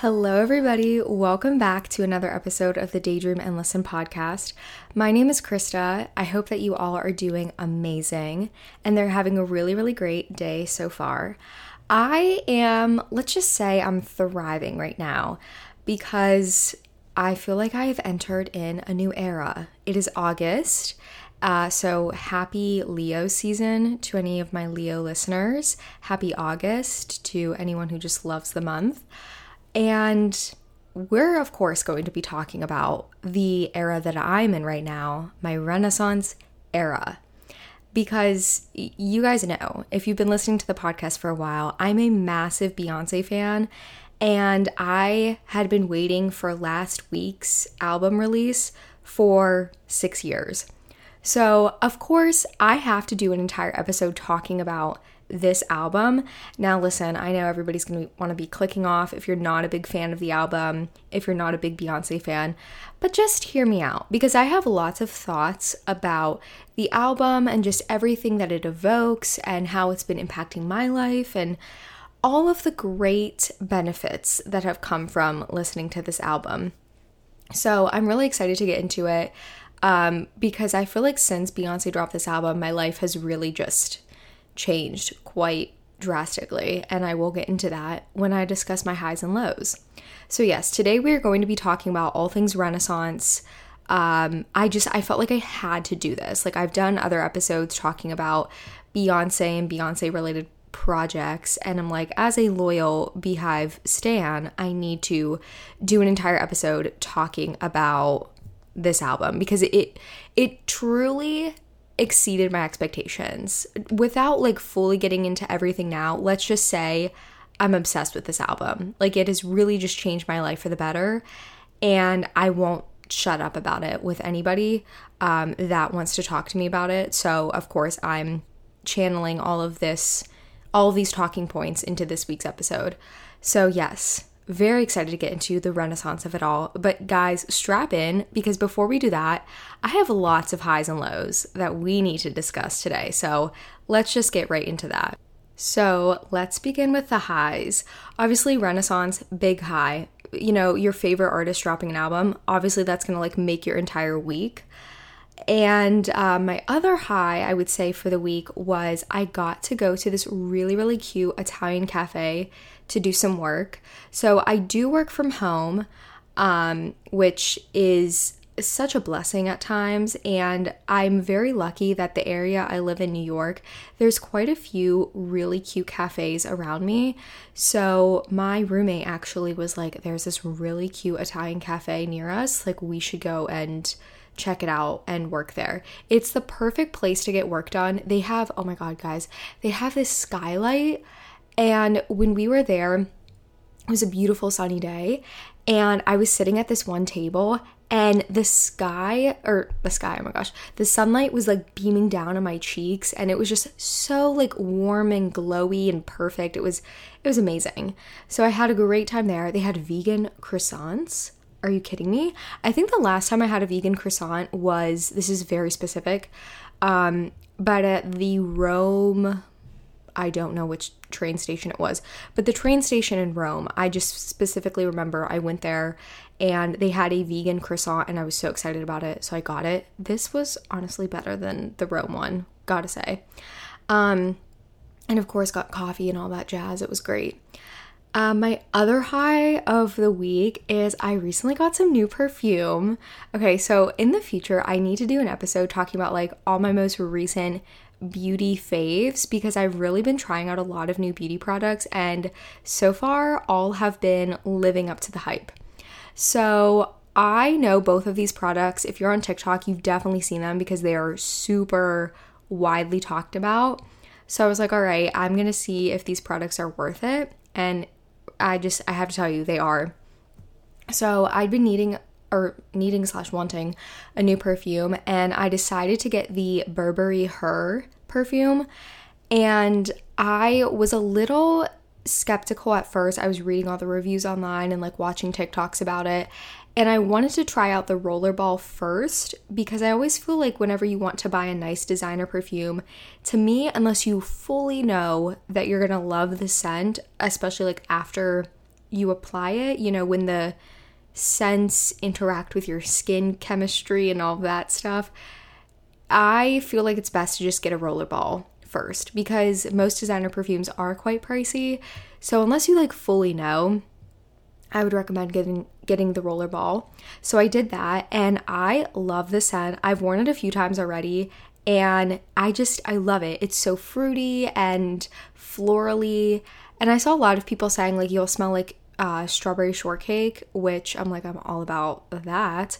Hello, everybody. Welcome back to another episode of the Daydream and Listen podcast. My name is Krista. I hope that you all are doing amazing and they're having a really, really great day so far. I am, let's just say, I'm thriving right now because I feel like I have entered in a new era. It is August. Uh, so, happy Leo season to any of my Leo listeners. Happy August to anyone who just loves the month. And we're, of course, going to be talking about the era that I'm in right now, my Renaissance era. Because you guys know, if you've been listening to the podcast for a while, I'm a massive Beyonce fan. And I had been waiting for last week's album release for six years. So, of course, I have to do an entire episode talking about this album. Now, listen, I know everybody's going to want to be clicking off if you're not a big fan of the album, if you're not a big Beyonce fan, but just hear me out because I have lots of thoughts about the album and just everything that it evokes and how it's been impacting my life and all of the great benefits that have come from listening to this album. So, I'm really excited to get into it um, because I feel like since Beyonce dropped this album, my life has really just changed quite drastically, and I will get into that when I discuss my highs and lows. So, yes, today we are going to be talking about all things Renaissance. Um, I just I felt like I had to do this. Like I've done other episodes talking about Beyonce and Beyonce related projects and I'm like as a loyal BeyHive stan, I need to do an entire episode talking about this album because it it truly exceeded my expectations. Without like fully getting into everything now, let's just say I'm obsessed with this album. Like it has really just changed my life for the better. And I won't shut up about it with anybody um, that wants to talk to me about it. So, of course, I'm channeling all of this, all of these talking points into this week's episode. So, yes, very excited to get into the renaissance of it all. But guys, strap in because before we do that, I have lots of highs and lows that we need to discuss today. So let's just get right into that. So let's begin with the highs. Obviously, Renaissance, big high. You know, your favorite artist dropping an album, obviously, that's gonna like make your entire week. And uh, my other high, I would say, for the week was I got to go to this really, really cute Italian cafe to do some work. So I do work from home, um, which is such a blessing at times. And I'm very lucky that the area I live in, New York, there's quite a few really cute cafes around me. So my roommate actually was like, There's this really cute Italian cafe near us. Like, we should go and check it out and work there. It's the perfect place to get work done. They have, oh my God, guys, they have this skylight and when we were there, it was a beautiful sunny day. And I was sitting at this one table, and the sky, or the sky, oh my gosh, the sunlight was like beaming down on my cheeks, and it was just so like warm and glowy and perfect. It was, it was amazing. So I had a great time there. They had vegan croissants. Are you kidding me? I think the last time I had a vegan croissant was, this is very specific, um, but at the Rome I don't know which train station it was, but the train station in Rome, I just specifically remember I went there and they had a vegan croissant and I was so excited about it, so I got it. This was honestly better than the Rome one, gotta say. Um, and of course, got coffee and all that jazz. It was great. Uh, my other high of the week is I recently got some new perfume. Okay, so in the future, I need to do an episode talking about like all my most recent beauty faves because I've really been trying out a lot of new beauty products and so far all have been living up to the hype. So I know both of these products. If you're on TikTok, you've definitely seen them because they are super widely talked about. So I was like, all right, I'm going to see if these products are worth it. And I just, I have to tell you, they are. So I'd been needing or needing slash wanting a new perfume and I decided to get the Burberry Her perfume and I was a little skeptical at first. I was reading all the reviews online and like watching TikToks about it and I wanted to try out the rollerball first because I always feel like whenever you want to buy a nice designer perfume, to me, unless you fully know that you're gonna love the scent, especially like after you apply it, you know, when the scents interact with your skin chemistry and all that stuff, I feel like it's best to just get a rollerball first because most designer perfumes are quite pricey. So unless you like fully know, I would recommend getting getting the rollerball. So I did that and I love the scent. I've worn it a few times already and I just I love it. It's so fruity and florally. And I saw a lot of people saying like you'll smell like uh, strawberry shortcake, which I'm like I'm all about that.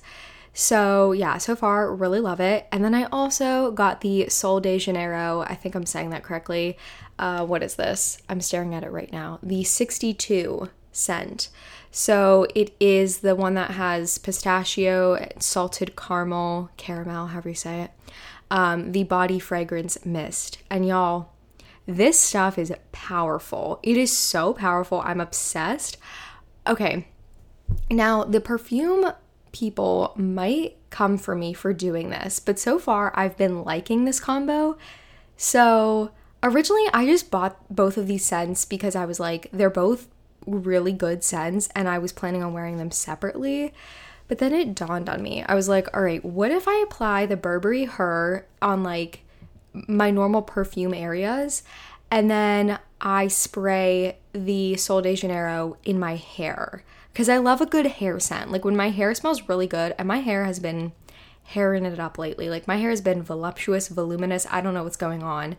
So, yeah, so far, really love it. And then I also got the Sol de Janeiro. I think I'm saying that correctly. Uh, what is this? I'm staring at it right now. The 62 scent. So, it is the one that has pistachio, salted caramel, caramel, however you say it, um, the body fragrance mist. And y'all, this stuff is powerful. It is so powerful. I'm obsessed. Okay. Now, the perfume people might come for me for doing this, but so far I've been liking this combo. So originally I just bought both of these scents because I was like, they're both really good scents and I was planning on wearing them separately. But then it dawned on me. I was like, all right, what if I apply the Burberry Her on like my normal perfume areas and then I spray the Sol de Janeiro in my hair? because I love a good hair scent. Like when my hair smells really good, and my hair has been hairing it up lately. Like my hair has been voluptuous, voluminous. I don't know what's going on.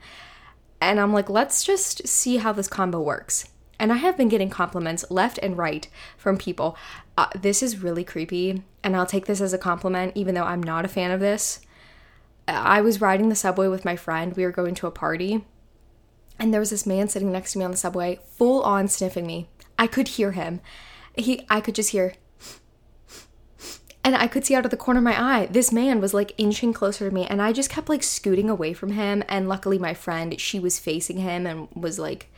And I'm like, let's just see how this combo works. And I have been getting compliments left and right from people. Uh, this is really creepy, and I'll take this as a compliment, even though I'm not a fan of this. I was riding the subway with my friend. We were going to a party, and there was this man sitting next to me on the subway, full on sniffing me. I could hear him. He I could just hear and I could see out of the corner of my eye this man was like inching closer to me. And I just kept like scooting away from him. And luckily my friend she was facing him and was like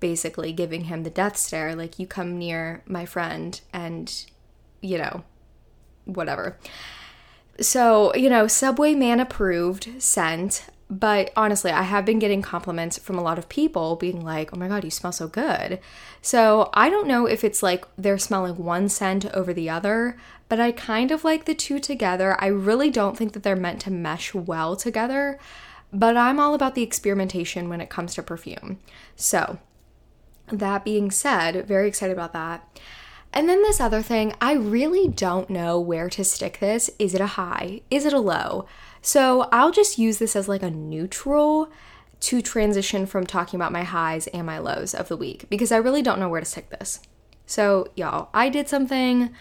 basically giving him the death stare like you come near my friend and you know whatever so you know subway man approved scent, but honestly, I have been getting compliments from a lot of people being like, oh my God, you smell so good. So I don't know if it's like they're smelling one scent over the other, but I kind of like the two together. I really don't think that they're meant to mesh well together, but I'm all about the experimentation when it comes to perfume. So that being said, very excited about that. And then this other thing, I really don't know where to stick this. Is it a high? Is it a low? So I'll just use this as like a neutral to transition from talking about my highs and my lows of the week because I really don't know where to stick this. So, y'all, I did something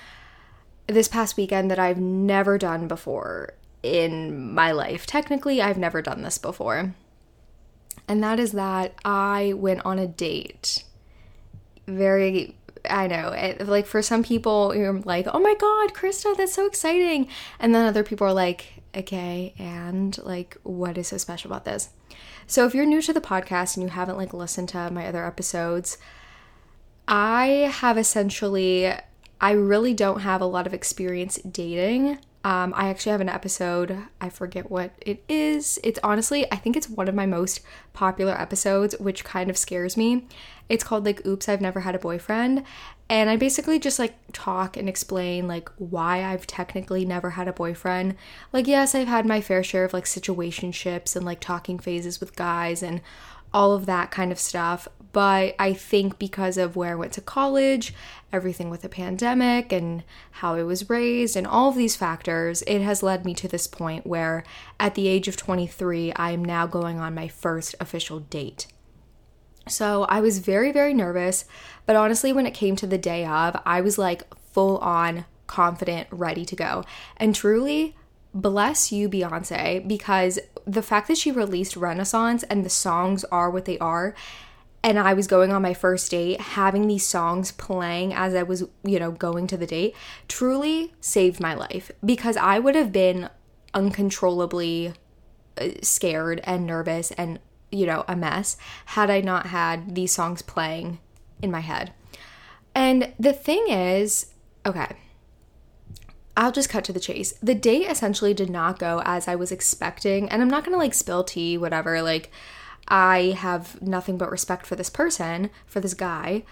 this past weekend that I've never done before in my life. Technically, I've never done this before. And that is that I went on a date. Very I know, it, like for some people, you're like, oh my God, Krista, that's so exciting. And then other people are like, okay, and like, what is so special about this? So if you're new to the podcast and you haven't like listened to my other episodes, I have essentially, I really don't have a lot of experience dating. Um, I actually have an episode, I forget what it is. It's honestly, I think it's one of my most popular episodes, which kind of scares me. It's called like Oops, I've Never Had a Boyfriend. And I basically just like talk and explain like why I've technically never had a boyfriend. Like, yes, I've had my fair share of like situationships and like talking phases with guys and all of that kind of stuff. But I think because of where I went to college, everything with the pandemic and how I was raised, and all of these factors, it has led me to this point where at the age of 23, I am now going on my first official date. So I was very, very nervous. But honestly, when it came to the day of, I was like full on confident, ready to go. And truly, bless you, Beyonce, because the fact that she released Renaissance and the songs are what they are. And I was going on my first date, having these songs playing as I was, you know, going to the date truly saved my life because I would have been uncontrollably uh, scared and nervous and you know, a mess had I not had these songs playing in my head. And the thing is, okay, I'll just cut to the chase. The date essentially did not go as I was expecting, and I'm not gonna like spill tea, whatever. Like, I have nothing but respect for this person, for this guy.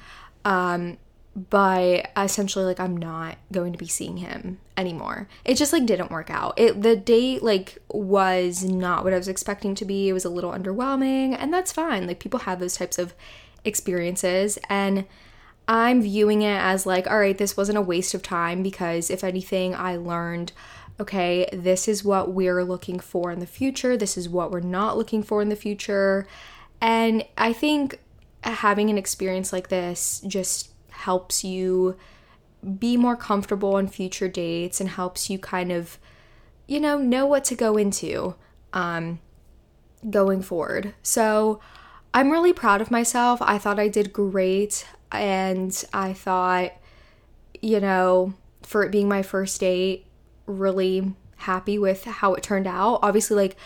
Um, but essentially like I'm not going to be seeing him anymore. It just like didn't work out. It the date like was not what I was expecting to be. It was a little underwhelming and that's fine. Like people have those types of experiences and I'm viewing it as like all right, this wasn't a waste of time because if anything I learned okay, this is what we're looking for in the future. This is what we're not looking for in the future. And I think having an experience like this just helps you be more comfortable on future dates and helps you kind of, you know, know what to go into um, going forward. So I'm really proud of myself. I thought I did great. And I thought, you know, for it being my first date, really happy with how it turned out. Obviously, like,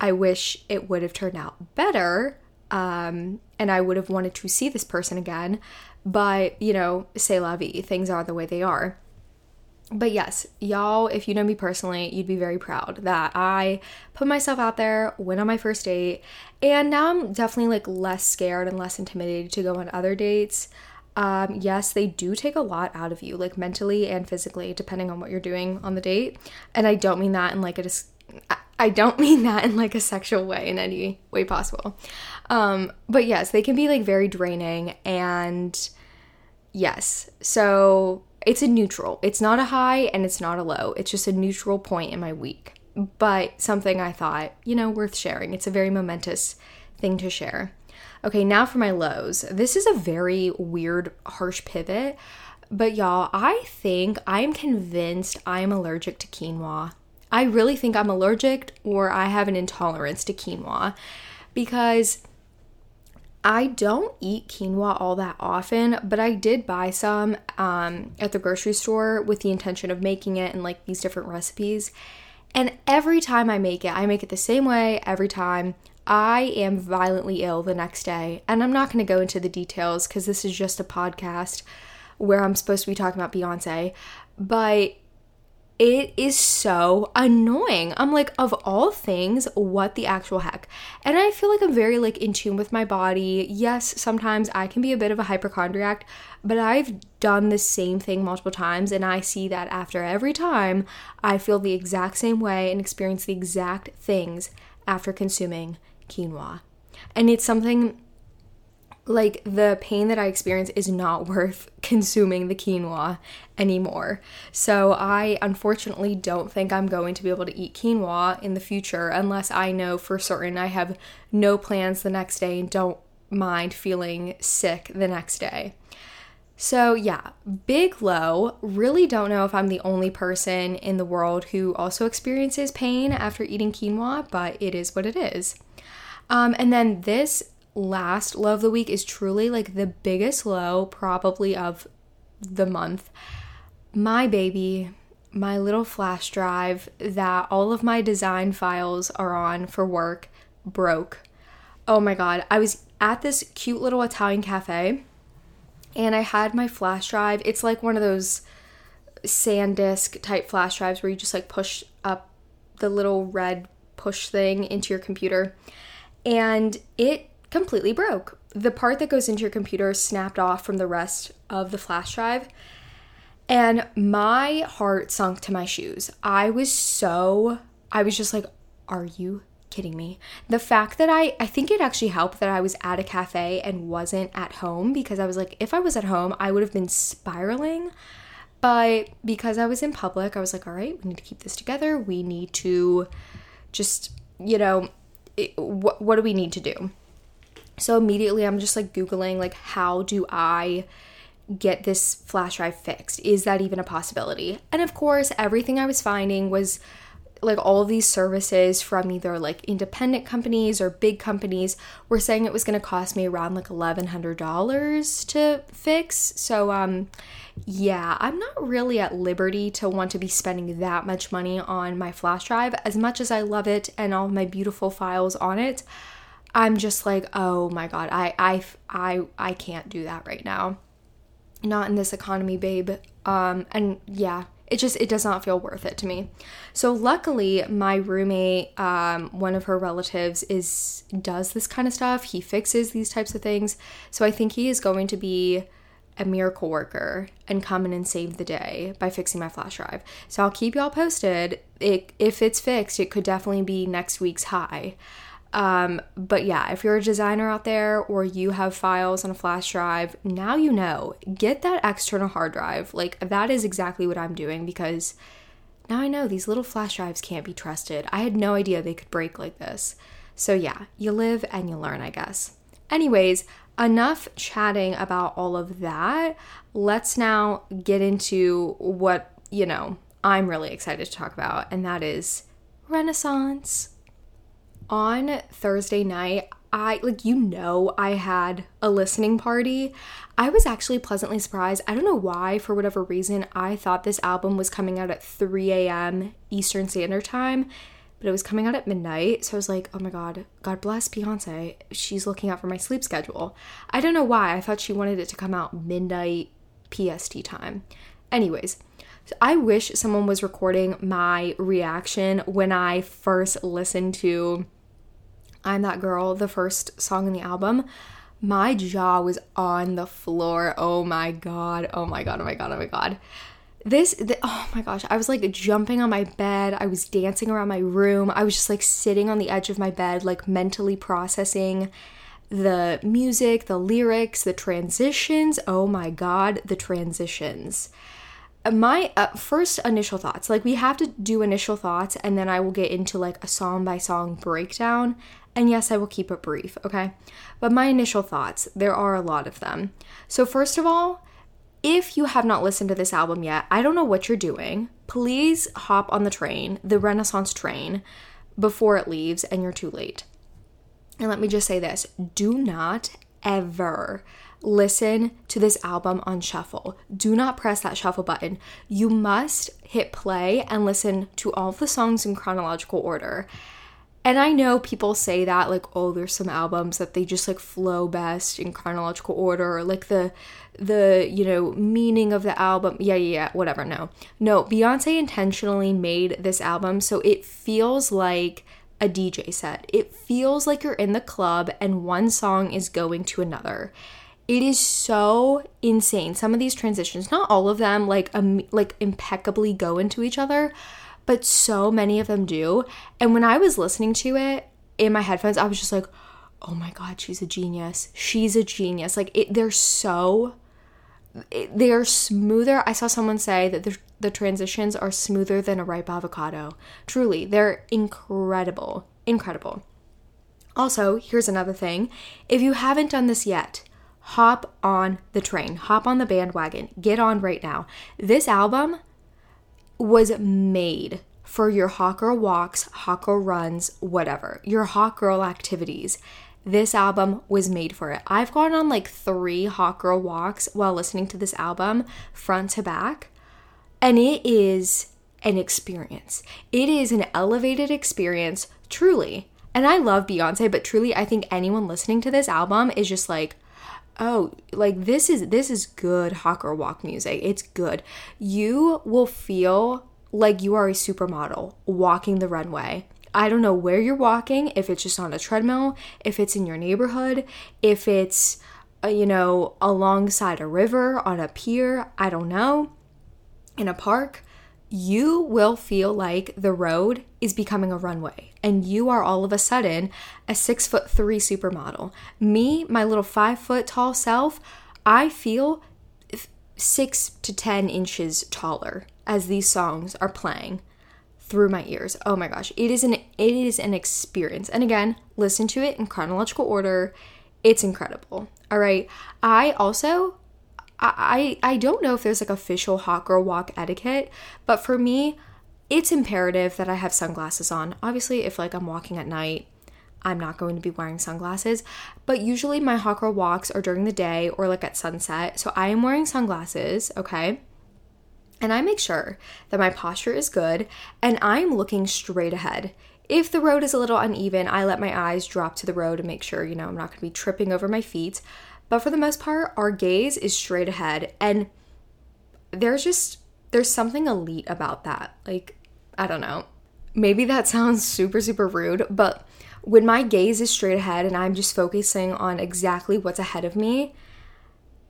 I wish it would have turned out better. Um, and I would have wanted to see this person again. But, you know, say la vie, things are the way they are. But yes, y'all, if you know me personally, you'd be very proud that I put myself out there, went on my first date, and now I'm definitely like less scared and less intimidated to go on other dates. Um, yes, they do take a lot out of you, like mentally and physically, depending on what you're doing on the date. And I don't mean that in like a dis- I don't mean that in like a sexual way in any way possible. Um, but yes, they can be like very draining and yes. So it's a neutral. It's not a high and it's not a low. It's just a neutral point in my week. But something I thought, you know, worth sharing. It's a very momentous thing to share. Okay, now for my lows. This is a very weird, harsh pivot, but y'all, I think I'm convinced I'm allergic to quinoa. I really think I'm allergic or I have an intolerance to quinoa because I don't eat quinoa all that often, but I did buy some um, at the grocery store with the intention of making it and like these different recipes. And every time I make it, I make it the same way every time. I am violently ill the next day. And I'm not going to go into the details because this is just a podcast where I'm supposed to be talking about Beyonce. But it is so annoying. I'm like, of all things, what the actual heck? And I feel like I'm very like in tune with my body. Yes, sometimes I can be a bit of a hypochondriac, but I've done the same thing multiple times and I see that after every time I feel the exact same way and experience the exact things after consuming quinoa. And it's something like the pain that I experience is not worth consuming the quinoa anymore. So I unfortunately don't think I'm going to be able to eat quinoa in the future unless I know for certain I have no plans the next day and don't mind feeling sick the next day. So, yeah, big low. Really don't know if I'm the only person in the world who also experiences pain after eating quinoa, but it is what it is. Um, and then this last low of the week is truly like the biggest low, probably of the month. My baby, my little flash drive that all of my design files are on for work broke. Oh my god, I was at this cute little Italian cafe and I had my flash drive. It's like one of those SanDisk type flash drives where you just like push up the little red push thing into your computer. And it completely broke. The part that goes into your computer snapped off from the rest of the flash drive. And my heart sunk to my shoes. I was so, I was just like, are you kidding me? The fact that I, I think it actually helped that I was at a cafe and wasn't at home because I was like, if I was at home, I would have been spiraling. But because I was in public, I was like, all right, we need to keep this together. We need to just, you know, it, what, what do we need to do? So immediately I'm just like Googling, like, how do I get this flash drive fixed? Is that even a possibility? And of course, everything I was finding was like all these services from either like independent companies or big companies were saying it was going to cost me around like $1100 to fix. So um yeah, I'm not really at liberty to want to be spending that much money on my flash drive as much as I love it and all my beautiful files on it. I'm just like, oh my god, I I I I can't do that right now. Not in this economy, babe. Um and yeah, it just it does not feel worth it to me. So luckily, my roommate, um, one of her relatives, is does this kind of stuff. He fixes these types of things. So I think he is going to be a miracle worker and come in and save the day by fixing my flash drive. So I'll keep y'all posted. It, if it's fixed, it could definitely be next week's high. Um, but yeah, if you're a designer out there or you have files on a flash drive, now you know. Get that external hard drive. Like that is exactly what I'm doing because now I know these little flash drives can't be trusted. I had no idea they could break like this. So yeah, you live and you learn, I guess. Anyways, enough chatting about all of that. Let's now get into what, you know, I'm really excited to talk about, and that is Renaissance on Thursday night, I like you know I had a listening party. I was actually pleasantly surprised. I don't know why, for whatever reason, I thought this album was coming out at 3 a.m. Eastern Standard Time, but it was coming out at midnight. So I was like, oh my god, God bless Beyonce. She's looking out for my sleep schedule. I don't know why. I thought she wanted it to come out midnight PST time. Anyways, I wish someone was recording my reaction when I first listened to I'm That Girl, the first song in the album, my jaw was on the floor. Oh my god. Oh my god. Oh my god. Oh my god. This, the, oh my gosh, I was like jumping on my bed. I was dancing around my room. I was just like sitting on the edge of my bed, like mentally processing the music, the lyrics, the transitions. Oh my god, the transitions my uh, first initial thoughts like we have to do initial thoughts and then i will get into like a song by song breakdown and yes i will keep it brief okay but my initial thoughts there are a lot of them so first of all if you have not listened to this album yet i don't know what you're doing please hop on the train the renaissance train before it leaves and you're too late and let me just say this do not ever listen to this album on shuffle. Do not press that shuffle button. You must hit play and listen to all the songs in chronological order. And I know people say that, like, oh, there's some albums that they just like flow best in chronological order, or like the the you know meaning of the album. Yeah yeah yeah whatever no. No beyonce intentionally made this album so it feels like a dj set. It feels like you're in the club and one song is going to another. It is so insane. Some of these transitions, not all of them like um, like impeccably go into each other, but so many of them do. And when I was listening to it in my headphones, I was just like, "Oh my god, she's a genius. She's a genius." Like it, they're so it, they are smoother. I saw someone say that the, the transitions are smoother than a ripe avocado. Truly, they're incredible. Incredible. Also, here's another thing. If you haven't done this yet, hop on the train, hop on the bandwagon, get on right now. This album was made for your hot girl walks, hot girl runs, whatever, your hot girl activities. This album was made for it. I've gone on like three hot girl walks while listening to this album, front to back, and it is an experience. It is an elevated experience, truly. And I love Beyonce, but truly, I think anyone listening to this album is just like, oh like this is this is good girl walk music. It's good. You will feel like you are a supermodel walking the runway. I don't know where you're walking if it's just on a treadmill if it's in your neighborhood if it's uh, you know alongside a river on a pier i don't know in a park you will feel like the road is becoming a runway and you are all of a sudden a six foot three supermodel. Me, my little five foot tall self, I feel six to 10 inches taller as these songs are playing through my ears. Oh my gosh, it is an it is an experience. And again, listen to it in chronological order. It's incredible. All right. I also I, I don't know if there's like official hot girl walk etiquette, but for me, it's imperative that I have sunglasses on. Obviously, if like I'm walking at night, I'm not going to be wearing sunglasses, but usually my hot girl walks are during the day or like at sunset. So I am wearing sunglasses, okay? And I make sure that my posture is good and I'm looking straight ahead. If the road is a little uneven, I let my eyes drop to the road and make sure, you know, I'm not going to be tripping over my feet. But for the most part, our gaze is straight ahead. And there's just, there's something elite about that. Like, I don't know. Maybe that sounds super, super rude, but when my gaze is straight ahead and I'm just focusing on exactly what's ahead of me,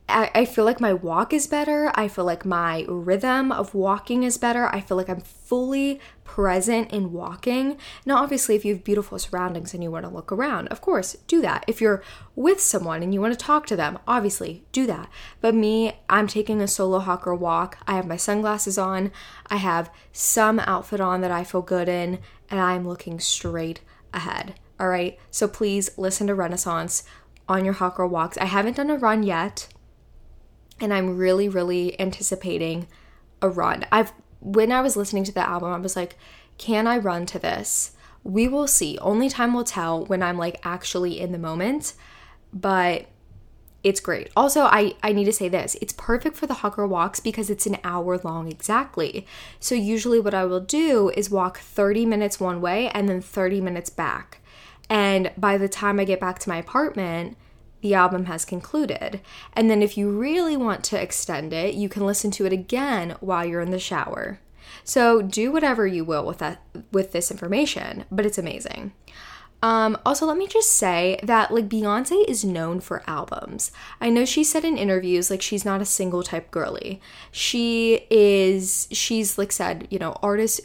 I, feel like my walk is better. I feel like my rhythm of walking is better. I feel like I'm fully present in walking. Now, obviously, if you have beautiful surroundings and you want to look around, of course, do that. If you're with someone and you want to talk to them, obviously, do that. But me, I'm taking a solo hawker walk. I have my sunglasses on. I have some outfit on that I feel good in, and I'm looking straight ahead. All right. So please listen to Renaissance on your hawker walks. I haven't done a run yet and I'm really, really anticipating a run. I've when I was listening to the album, I was like, can I run to this? We will see. Only time will tell when I'm like actually in the moment, but it's great. Also, I, I need to say this it's perfect for the hawker walks because it's an hour long exactly. So, usually, what I will do is walk 30 minutes one way and then 30 minutes back. And by the time I get back to my apartment, the album has concluded. And then if you really want to extend it, you can listen to it again while you're in the shower. So do whatever you will with that with this information, but it's amazing. Um, also, let me just say that like Beyonce is known for albums. I know she said in interviews like she's not a single type girly. She is she's like said, you know, artists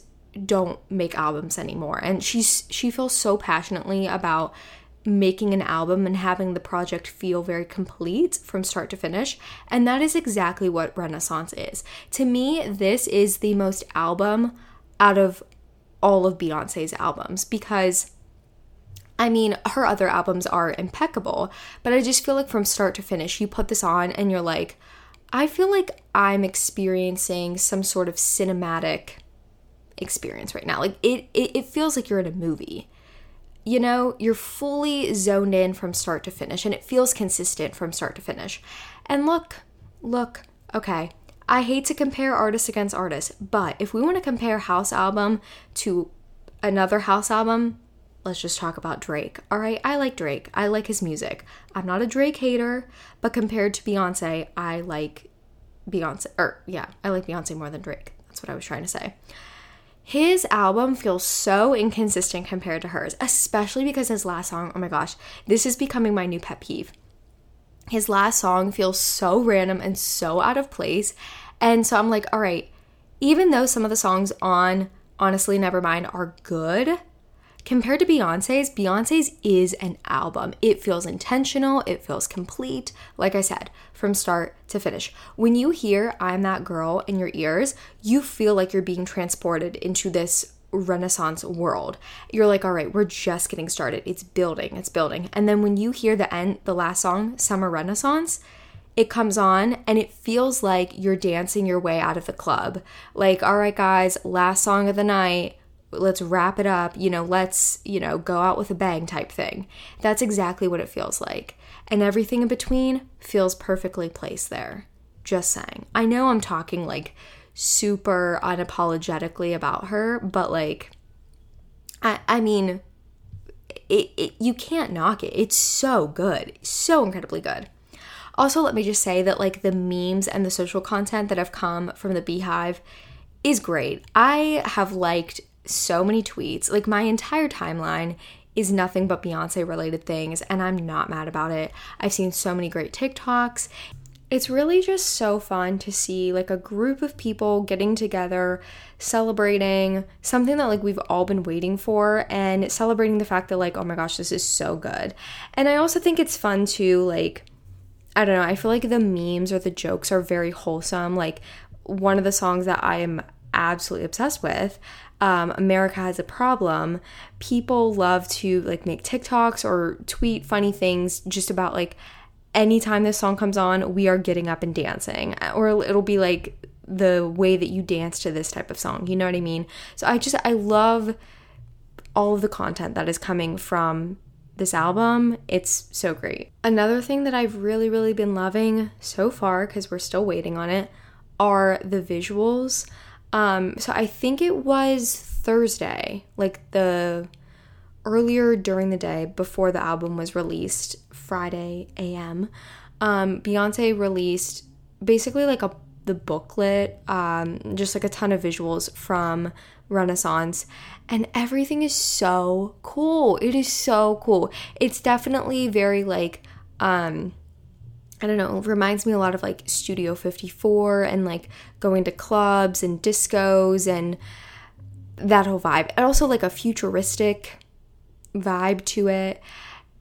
don't make albums anymore. And she's she feels so passionately about making an album and having the project feel very complete from start to finish. And that is exactly what Renaissance is. To me, this is the most album out of all of Beyonce's albums because. I mean, her other albums are impeccable, but I just feel like from start to finish, you put this on and you're like, I feel like I'm experiencing some sort of cinematic experience right now. Like it, it, it feels like you're in a movie you know, you're fully zoned in from start to finish and it feels consistent from start to finish. And look, look, okay, I hate to compare artists against artists, but if we want to compare house album to another house album, let's just talk about Drake. All right, I like Drake. I like his music. I'm not a Drake hater, but compared to Beyonce, I like Beyonce or yeah, I like Beyonce more than Drake. That's what I was trying to say. His album feels so inconsistent compared to hers, especially because his last song, oh my gosh, this is becoming my new pet peeve. His last song feels so random and so out of place. And so I'm like, all right, even though some of the songs on Honestly Nevermind are good, compared to Beyonce's, Beyonce's is an album. It feels intentional, it feels complete, like I said, from start to finish. When you hear I'm That Girl in your ears, you feel like you're being transported into this renaissance world. You're like, all right, we're just getting started. It's building, it's building. And then when you hear the end, the last song, Summer Renaissance, it comes on and it feels like you're dancing your way out of the club. Like, all right, guys, last song of the night let's wrap it up, you know, let's, you know, go out with a bang type thing. That's exactly what it feels like. And everything in between feels perfectly placed there. Just saying. I know I'm talking like super unapologetically about her, but like, I, I mean, it, it, you can't knock it. It's so good, so incredibly good. Also, let me just say that like the memes and the social content that have come from the BeyHive is great. I have liked so many tweets. Like my entire timeline is nothing but Beyonce related things, and I'm not mad about it. I've seen so many great TikToks. It's really just so fun to see like a group of people getting together, celebrating something that like we've all been waiting for and celebrating the fact that like oh my gosh, this is so good. And I also think it's fun to like I don't know, I feel like the memes or the jokes are very wholesome. Like one of the songs that I am absolutely obsessed with um, America has a problem, people love to like make TikToks or tweet funny things just about like anytime this song comes on, we are getting up and dancing. Or it'll be like the way that you dance to this type of song. You know what I mean? So I just, I love all of the content that is coming from this album. It's so great. Another thing that I've really, really been loving so far, because we're still waiting on it, are the visuals. Um, so I think it was Thursday, like the earlier during the day before the album was released, Friday AM. Um, Beyonce released basically like a the booklet, um, just like a ton of visuals from Renaissance, and everything is so cool. It is so cool. It's definitely very like um I don't know, it reminds me a lot of like Studio 54 and like going to clubs and discos and that whole vibe. And also like a futuristic vibe to it.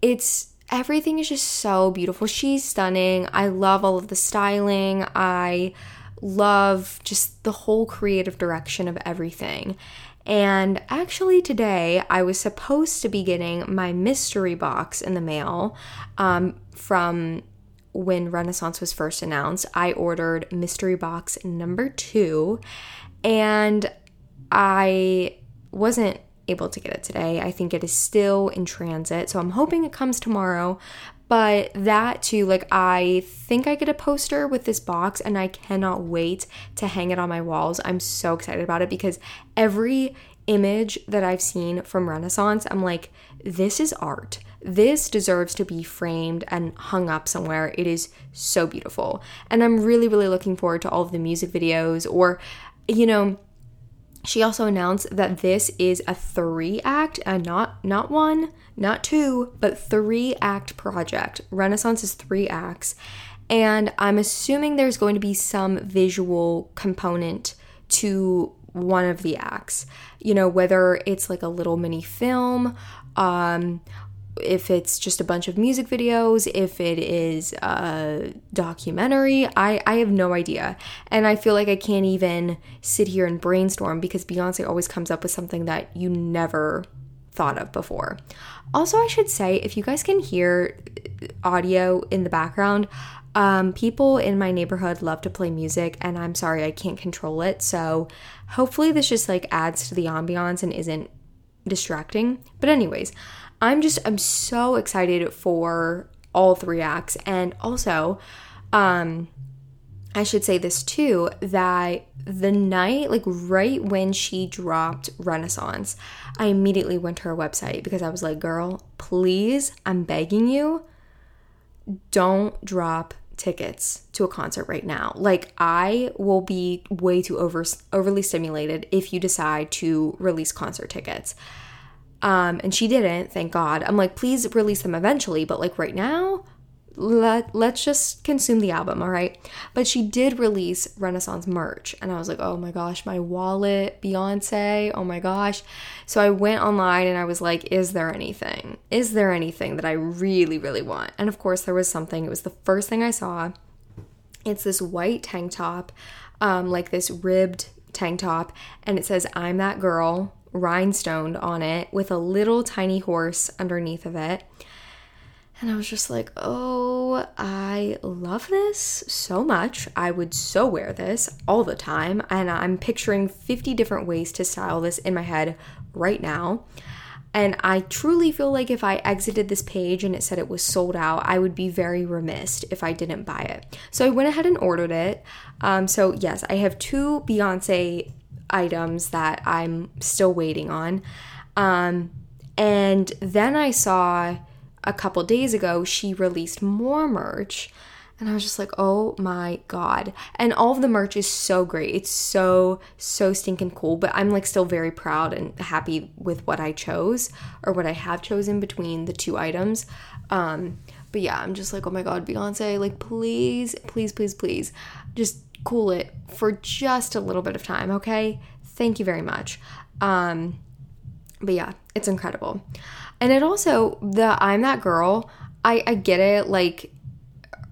It's everything is just so beautiful. She's stunning. I love all of the styling. I love just the whole creative direction of everything. And actually, today I was supposed to be getting my mystery box in the mail um, from when Renaissance was first announced. I ordered mystery box number two, and I wasn't able to get it today. I think it is still in transit, so I'm hoping it comes tomorrow. But that too, like, I think I get a poster with this box and I cannot wait to hang it on my walls. I'm so excited about it because every image that I've seen from Renaissance, I'm like, this is art. This deserves to be framed and hung up somewhere. It is so beautiful. And I'm really, really looking forward to all of the music videos or, you know, she also announced that this is a three act and not not one, not two, but three act project. Renaissance is three acts, and I'm assuming there's going to be some visual component to one of the acts. You know, whether it's like a little mini film, um, if it's just a bunch of music videos, if it is a documentary, I, I have no idea. And I feel like I can't even sit here and brainstorm because Beyonce always comes up with something that you never thought of before. Also, I should say, if you guys can hear audio in the background, um, people in my neighborhood love to play music, and I'm sorry I can't control it. So hopefully, this just like adds to the ambiance and isn't distracting. But, anyways, I'm just I'm so excited for all three acts and also um I should say this too that the night like right when she dropped Renaissance, I immediately went to her website because I was like, "Girl, please, I'm begging you, don't drop tickets to a concert right now. Like I will be way too over overly stimulated if you decide to release concert tickets." Um, and she didn't, thank God. I'm like, please release them eventually, but like right now, let let's just consume the album, all right? But she did release Renaissance merch, and I was like, oh my gosh, my wallet, Beyonce, oh my gosh. So I went online and I was like, is there anything? Is there anything that I really, really want? And of course, there was something. It was the first thing I saw. It's this white tank top, um, like this ribbed tank top, and it says, I'm that girl rhinestoned on it with a little tiny horse underneath of it. And I was just like, oh, I love this so much. I would so wear this all the time. And I'm picturing 50 different ways to style this in my head right now. And I truly feel like if I exited this page and it said it was sold out, I would be very remiss if I didn't buy it. So I went ahead and ordered it. Um, so, yes, I have two Beyonce items that I'm still waiting on. Um, and then I saw a couple days ago she released more merch. And I was just like, oh my God. And all of the merch is so great. It's so, so stinking cool. But I'm like still very proud and happy with what I chose or what I have chosen between the two items. Um, but yeah, I'm just like, oh my God, Beyonce, like, please, please, please, please, just cool it for just a little bit of time, okay? Thank you very much. Um, but yeah, it's incredible. And it also, the I'm that girl, I, I get it. Like,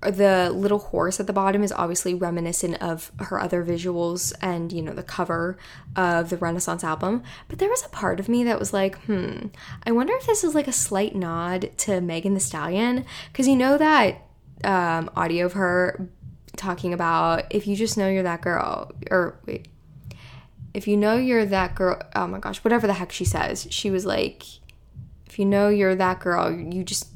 the little horse at the bottom is obviously reminiscent of her other visuals and you know the cover of the renaissance album but there was a part of me that was like hmm i wonder if this is like a slight nod to Megan Thee Stallion because you know that um, audio of her talking about if you just know you're that girl, or wait, if you know you're that girl, oh my gosh, whatever the heck she says, she was like, if you know you're that girl, you just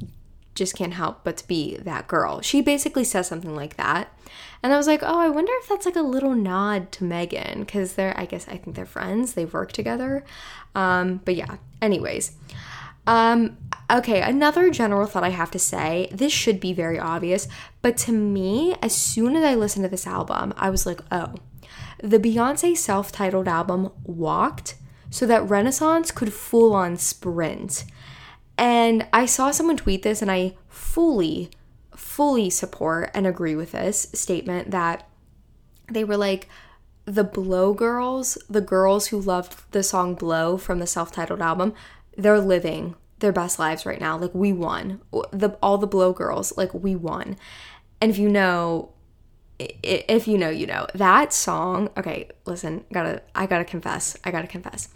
just can't help but to be that girl. She basically says something like that. And I was like, oh, I wonder if that's like a little nod to Megan because they're, I guess, I think they're friends. They've worked together. Um, but yeah, anyways. Um, okay, another general thought I have to say this should be very obvious, but to me, as soon as I listened to this album, I was like, oh, the Beyonce self titled album walked so that Renaissance could full on sprint. And I saw someone tweet this and I fully, fully support and agree with this statement that they were like the Blow girls, the girls who loved the song Blow from the self-titled album, they're living their best lives right now. Like we won. The all the Blow girls, like we won. And if you know if you know, you know. That song, okay, listen, gotta I gotta confess. I gotta confess.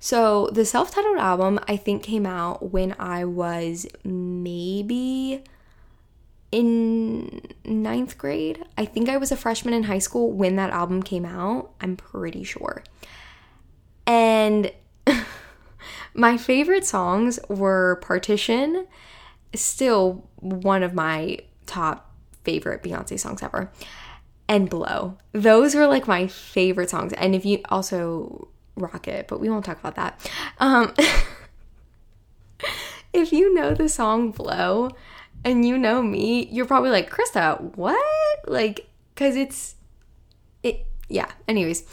So the self-titled album I think came out when I was maybe in ninth grade. I think I was a freshman in high school when that album came out. I'm pretty sure. And my favorite songs were Partition, still one of my top favorite Beyonce songs ever, and Blow. Those were like my favorite songs. And if you also Rocket, but we won't talk about that. Um, if you know the song Blow, and you know me, you're probably like, Krista, what? Like, cause it's it yeah. Anyways.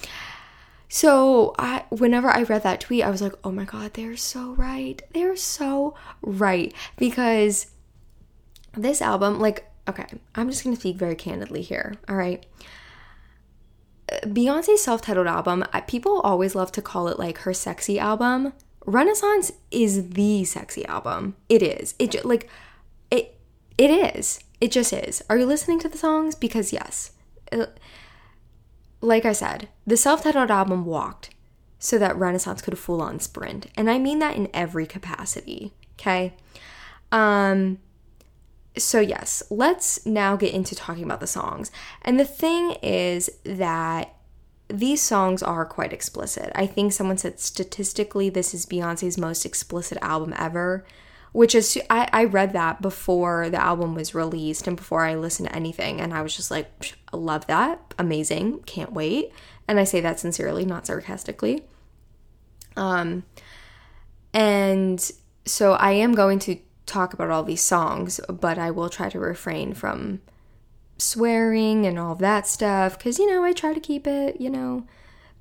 So I whenever I read that tweet, I was like, oh my god, they're so right. They're so right. Because this album, like, okay, I'm just gonna speak very candidly here, all right. Beyonce's self titled album, people always love to call it like her sexy album. Renaissance is the sexy album. It is. It just, like it it is. It just is. Are you listening to the songs? Because yes. Uh, like I said, the self titled album walked so that Renaissance could full on sprint. And I mean that in every capacity. Okay. Um, so, yes, let's now get into talking about the songs. And the thing is that these songs are quite explicit. I think someone said statistically, this is Beyonce's most explicit album ever which is I, I read that before the album was released and before I listened to anything and I was just like I love that. Amazing. Can't wait. And I say that sincerely not sarcastically. Um and so I am going to talk about all these songs but I will try to refrain from swearing and all that stuff because you know I try to keep it you know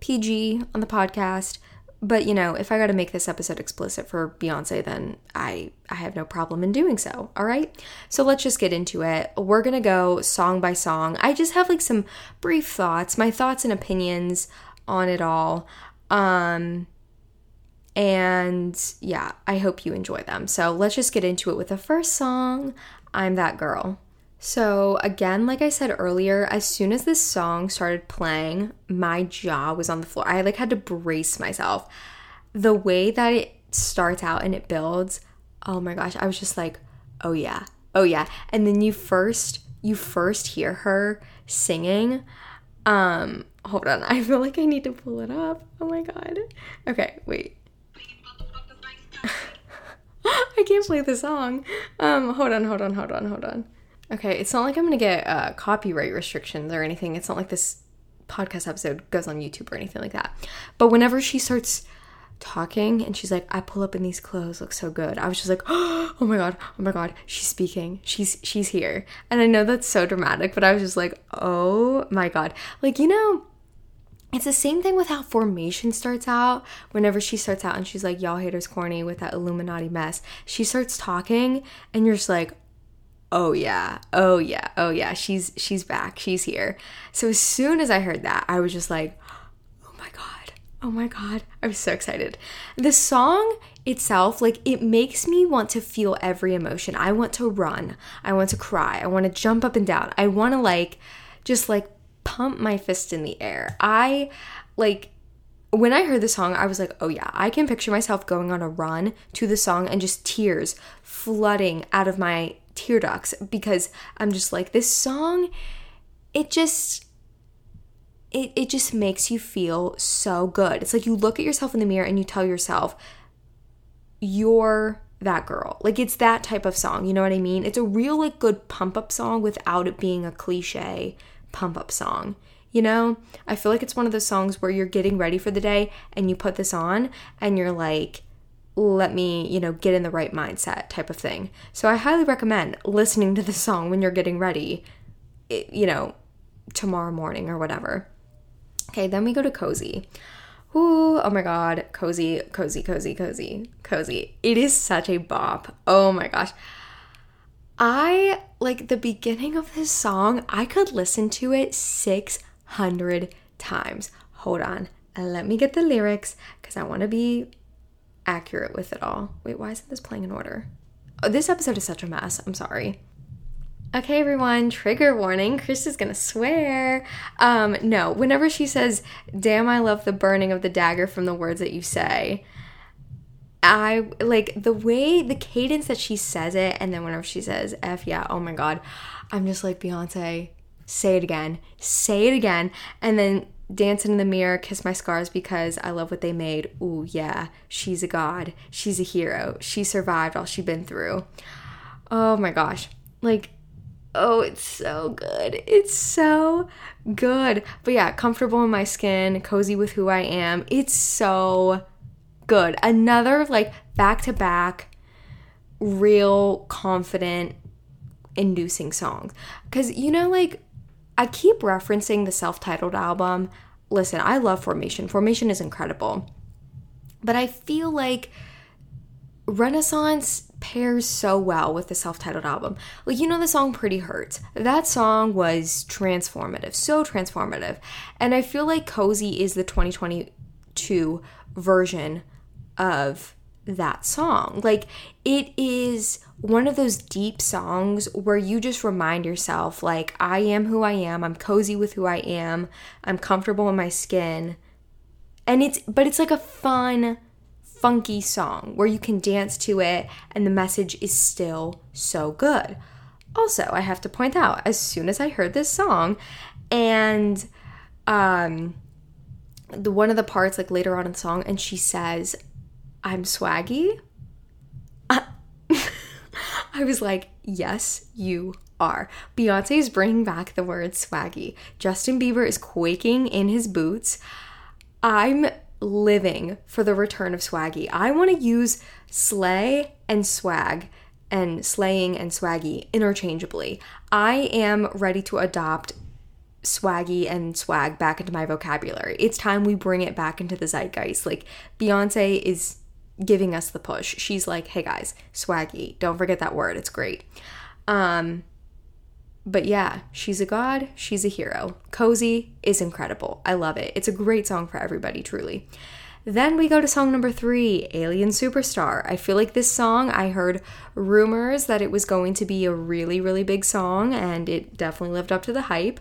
PG on the podcast but you know, if I got to make this episode explicit for Beyonce, then I I have no problem in doing so. All right? So let's just get into it. We're going to go song by song. I just have like some brief thoughts, my thoughts and opinions on it all. Um and yeah, I hope you enjoy them. So let's just get into it with the first song, I'm That Girl. So, again, like I said earlier, as soon as this song started playing, my jaw was on the floor. I like had to brace myself. The way that it starts out and it builds, oh my gosh, I was just like, "Oh yeah. Oh yeah." And then you first you first hear her singing um hold on. I feel like I need to pull it up. Oh my god. Okay, wait. I can't play the song. Um hold on, hold on, hold on, hold on. Okay, it's not like I'm gonna get uh, copyright restrictions or anything. It's not like this podcast episode goes on YouTube or anything like that. But whenever she starts talking and she's like, I pull up in these clothes, look so good. I was just like, oh my god, oh my god, she's speaking. She's she's here. And I know that's so dramatic, but I was just like, oh my god. Like, you know, it's the same thing with how formation starts out. Whenever she starts out and she's like, y'all haters corny with that Illuminati mess, she starts talking and you're just like, oh yeah. Oh yeah. Oh yeah. She's she's back. She's here. So as soon as i heard that i was just like oh my god. Oh my god. I was so excited. The song itself like it makes me want to feel every emotion. I want to run. I want to cry. I want to jump up and down. I want to like just like pump my fist in the air. I like when I heard the song, I was like, oh yeah, I can picture myself going on a run to the song and just tears flooding out of my tear ducts because I'm just like this song it just it, it just makes you feel so good. It's like you look at yourself in the mirror and you tell yourself you're that girl. Like it's that type of song, you know what I mean? It's a real like good pump up song without it being a cliche pump up song. You know, I feel like it's one of those songs where you're getting ready for the day and you put this on and you're like, let me, you know, get in the right mindset type of thing. So I highly recommend listening to the song when you're getting ready, you know, tomorrow morning or whatever. Okay, then we go to Cozy. Ooh, oh my god, Cozy, Cozy, Cozy, Cozy, Cozy. It is such a bop. Oh my gosh. I like the beginning of this song, I could listen to it 600 times. Hold on. Let me get the lyrics because I want to be accurate with it all. Wait, why isn't this playing in order? Oh, this episode is such a mess. I'm sorry. Okay, everyone, trigger warning. Chris is gonna swear. Um, no, whenever she says, Damn, I love the burning of the dagger from the words that you say, I like the way, the cadence that she says it, and then whenever she says, F yeah, oh my god, I'm just like, Beyonce, say it again, say it again, and then dancing in the mirror, kiss my scars because I love what they made. Ooh, yeah, she's a god, she's a hero, she survived all she's been through. Oh my gosh, like, Oh, it's so good. It's so good. But yeah, comfortable in my skin, cozy with who I am. It's so good. Another like back to back, real confident, inducing song. Because, you know, like, I keep referencing the self titled album. Listen, I love Formation. Formation is incredible. But I feel like Renaissance pairs so well with the self titled album. Like, you know, the song Pretty Hurts. That song was transformative, so transformative. And I feel like Cozy is the 2022 version of that song. Like, it is one of those deep songs where you just remind yourself, like, I am who I am, I'm cozy with who I am, I'm comfortable in my skin. And it's, but it's like a fun, funky song where you can dance to it and the message is still so good. Also, I have to point out, as soon as I heard this song and um the one of the parts like later on in the song and she says, "I'm swaggy." I was like, "Yes, you are. Beyonce is bringing back the word swaggy. Justin Bieber is quaking in his boots. I'm living for the return of swaggy. I want to use slay and swag and slaying and swaggy interchangeably. I am ready to adopt swaggy and swag back into my vocabulary. It's time we bring it back into the zeitgeist. Like Beyonce is giving us the push. She's like, "Hey guys, swaggy. Don't forget that word. It's great." Um but yeah, she's a god, she's a hero. Cozy is incredible. I love it. It's a great song for everybody, truly. Then we go to song number three, Alien Superstar. I feel like this song, I heard rumors that it was going to be a really, really big song, and it definitely lived up to the hype.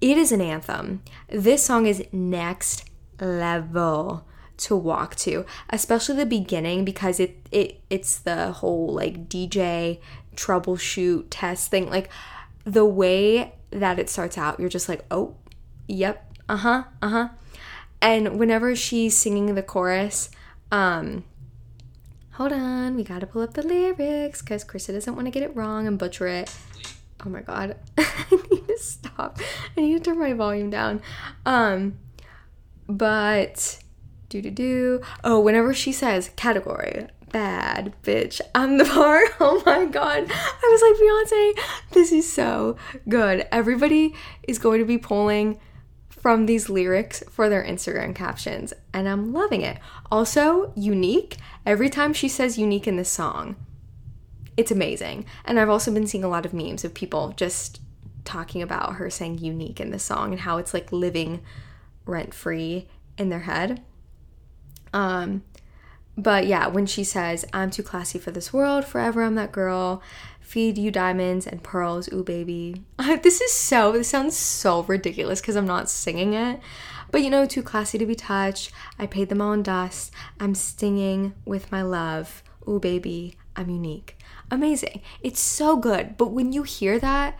It is an anthem. This song is next level to walk to, especially the beginning because it it it's the whole like DJ troubleshoot test thing. Like the way that it starts out, you're just like, oh, yep, uh huh, uh huh. And whenever she's singing the chorus, um, hold on, we gotta pull up the lyrics because Krista doesn't want to get it wrong and butcher it. Oh my god, I need to stop. I need to turn my volume down. Um, but do do do. Oh, whenever she says category, bad bitch. I'm the part. Oh my god. I was like, Beyonce, this is so good. Everybody is going to be pulling from these lyrics for their Instagram captions, and I'm loving it. Also, unique. Every time she says unique in this song, it's amazing. And I've also been seeing a lot of memes of people just talking about her saying unique in this song and how it's like living rent free in their head. Um, but yeah, when she says, I'm too classy for this world, forever I'm that girl, feed you diamonds and pearls, ooh baby. this is so, this sounds so ridiculous because I'm not singing it. But you know, too classy to be touched. I paid them all in dust. I'm stinging with my love. Ooh baby, I'm unique. Amazing. It's so good. But when you hear that,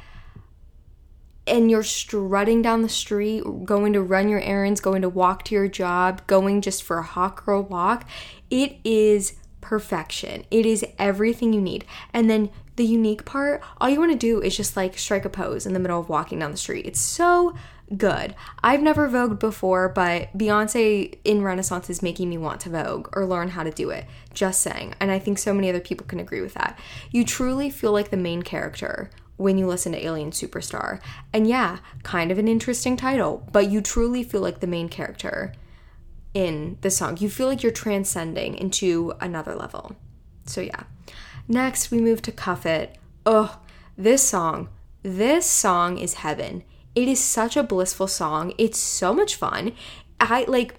and you're strutting down the street, going to run your errands, going to walk to your job, going just for a hot girl walk, it is perfection. It is everything you need. And then the unique part, all you want to do is just like strike a pose in the middle of walking down the street. It's so good. I've never vogued before, but Beyonce in Renaissance is making me want to vogue or learn how to do it. Just saying. And I think so many other people can agree with that. You truly feel like the main character when you listen to Alien Superstar. And yeah, kind of an interesting title, but you truly feel like the main character in the song. You feel like you're transcending into another level. So yeah. Next, we move to Cuff It. Oh, this song, this song is heaven. It is such a blissful song. It's so much fun. I like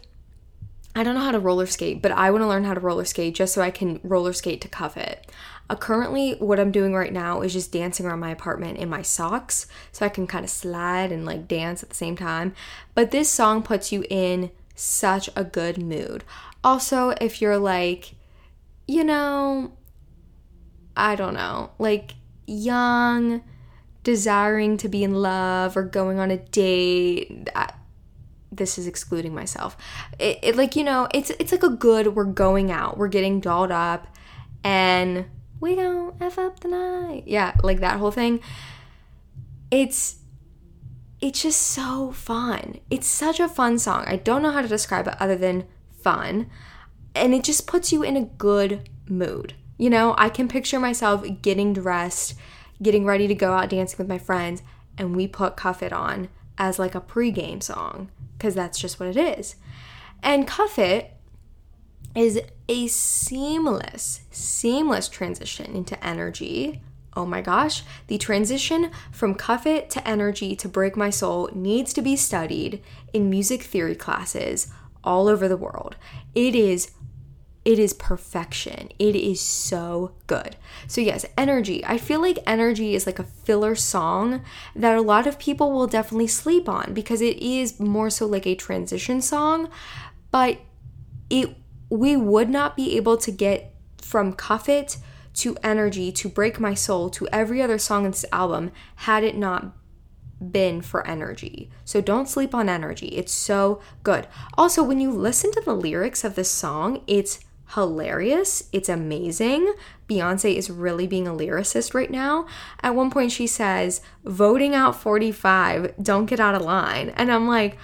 I don't know how to roller skate, but I want to learn how to roller skate just so I can roller skate to cuff it. Uh, currently, what I'm doing right now is just dancing around my apartment in my socks so I can kind of slide and like dance at the same time. But this song puts you in such a good mood. Also, if you're like, you know, I don't know, like young, desiring to be in love or going on a date. This is excluding myself. It, it, like you know, it's it's like a good. We're going out. We're getting dolled up, and we don't f up the night. Yeah, like that whole thing. It's it's just so fun. It's such a fun song. I don't know how to describe it other than fun, and it just puts you in a good mood. You know, I can picture myself getting dressed, getting ready to go out dancing with my friends, and we put Cuff It on as like a pregame song because that's just what it is. And Cuff It is a seamless, seamless transition into energy. Oh my gosh, the transition from Cuff It to energy to break my soul needs to be studied in music theory classes all over the world. It is it is perfection. It is so good. So, yes, energy. I feel like energy is like a filler song that a lot of people will definitely sleep on because it is more so like a transition song, but it we would not be able to get from Cuff It to Energy to Break My Soul to every other song in this album had it not been for energy. So don't sleep on energy. It's so good. Also, when you listen to the lyrics of this song, it's hilarious. It's amazing. Beyonce is really being a lyricist right now. At one point, she says, voting out 45, don't get out of line. And I'm like,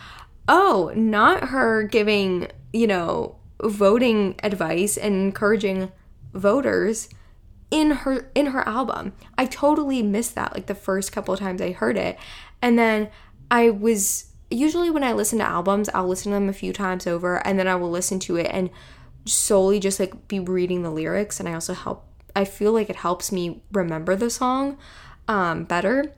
oh, not her giving, you know, voting advice and encouraging voters in her in her album. I totally missed that like the first couple times I heard it. And then I was usually when I listen to albums, I'll listen to them a few times over and then I will listen to it and solely just like be reading the lyrics and I also help I feel like it helps me remember the song um, better.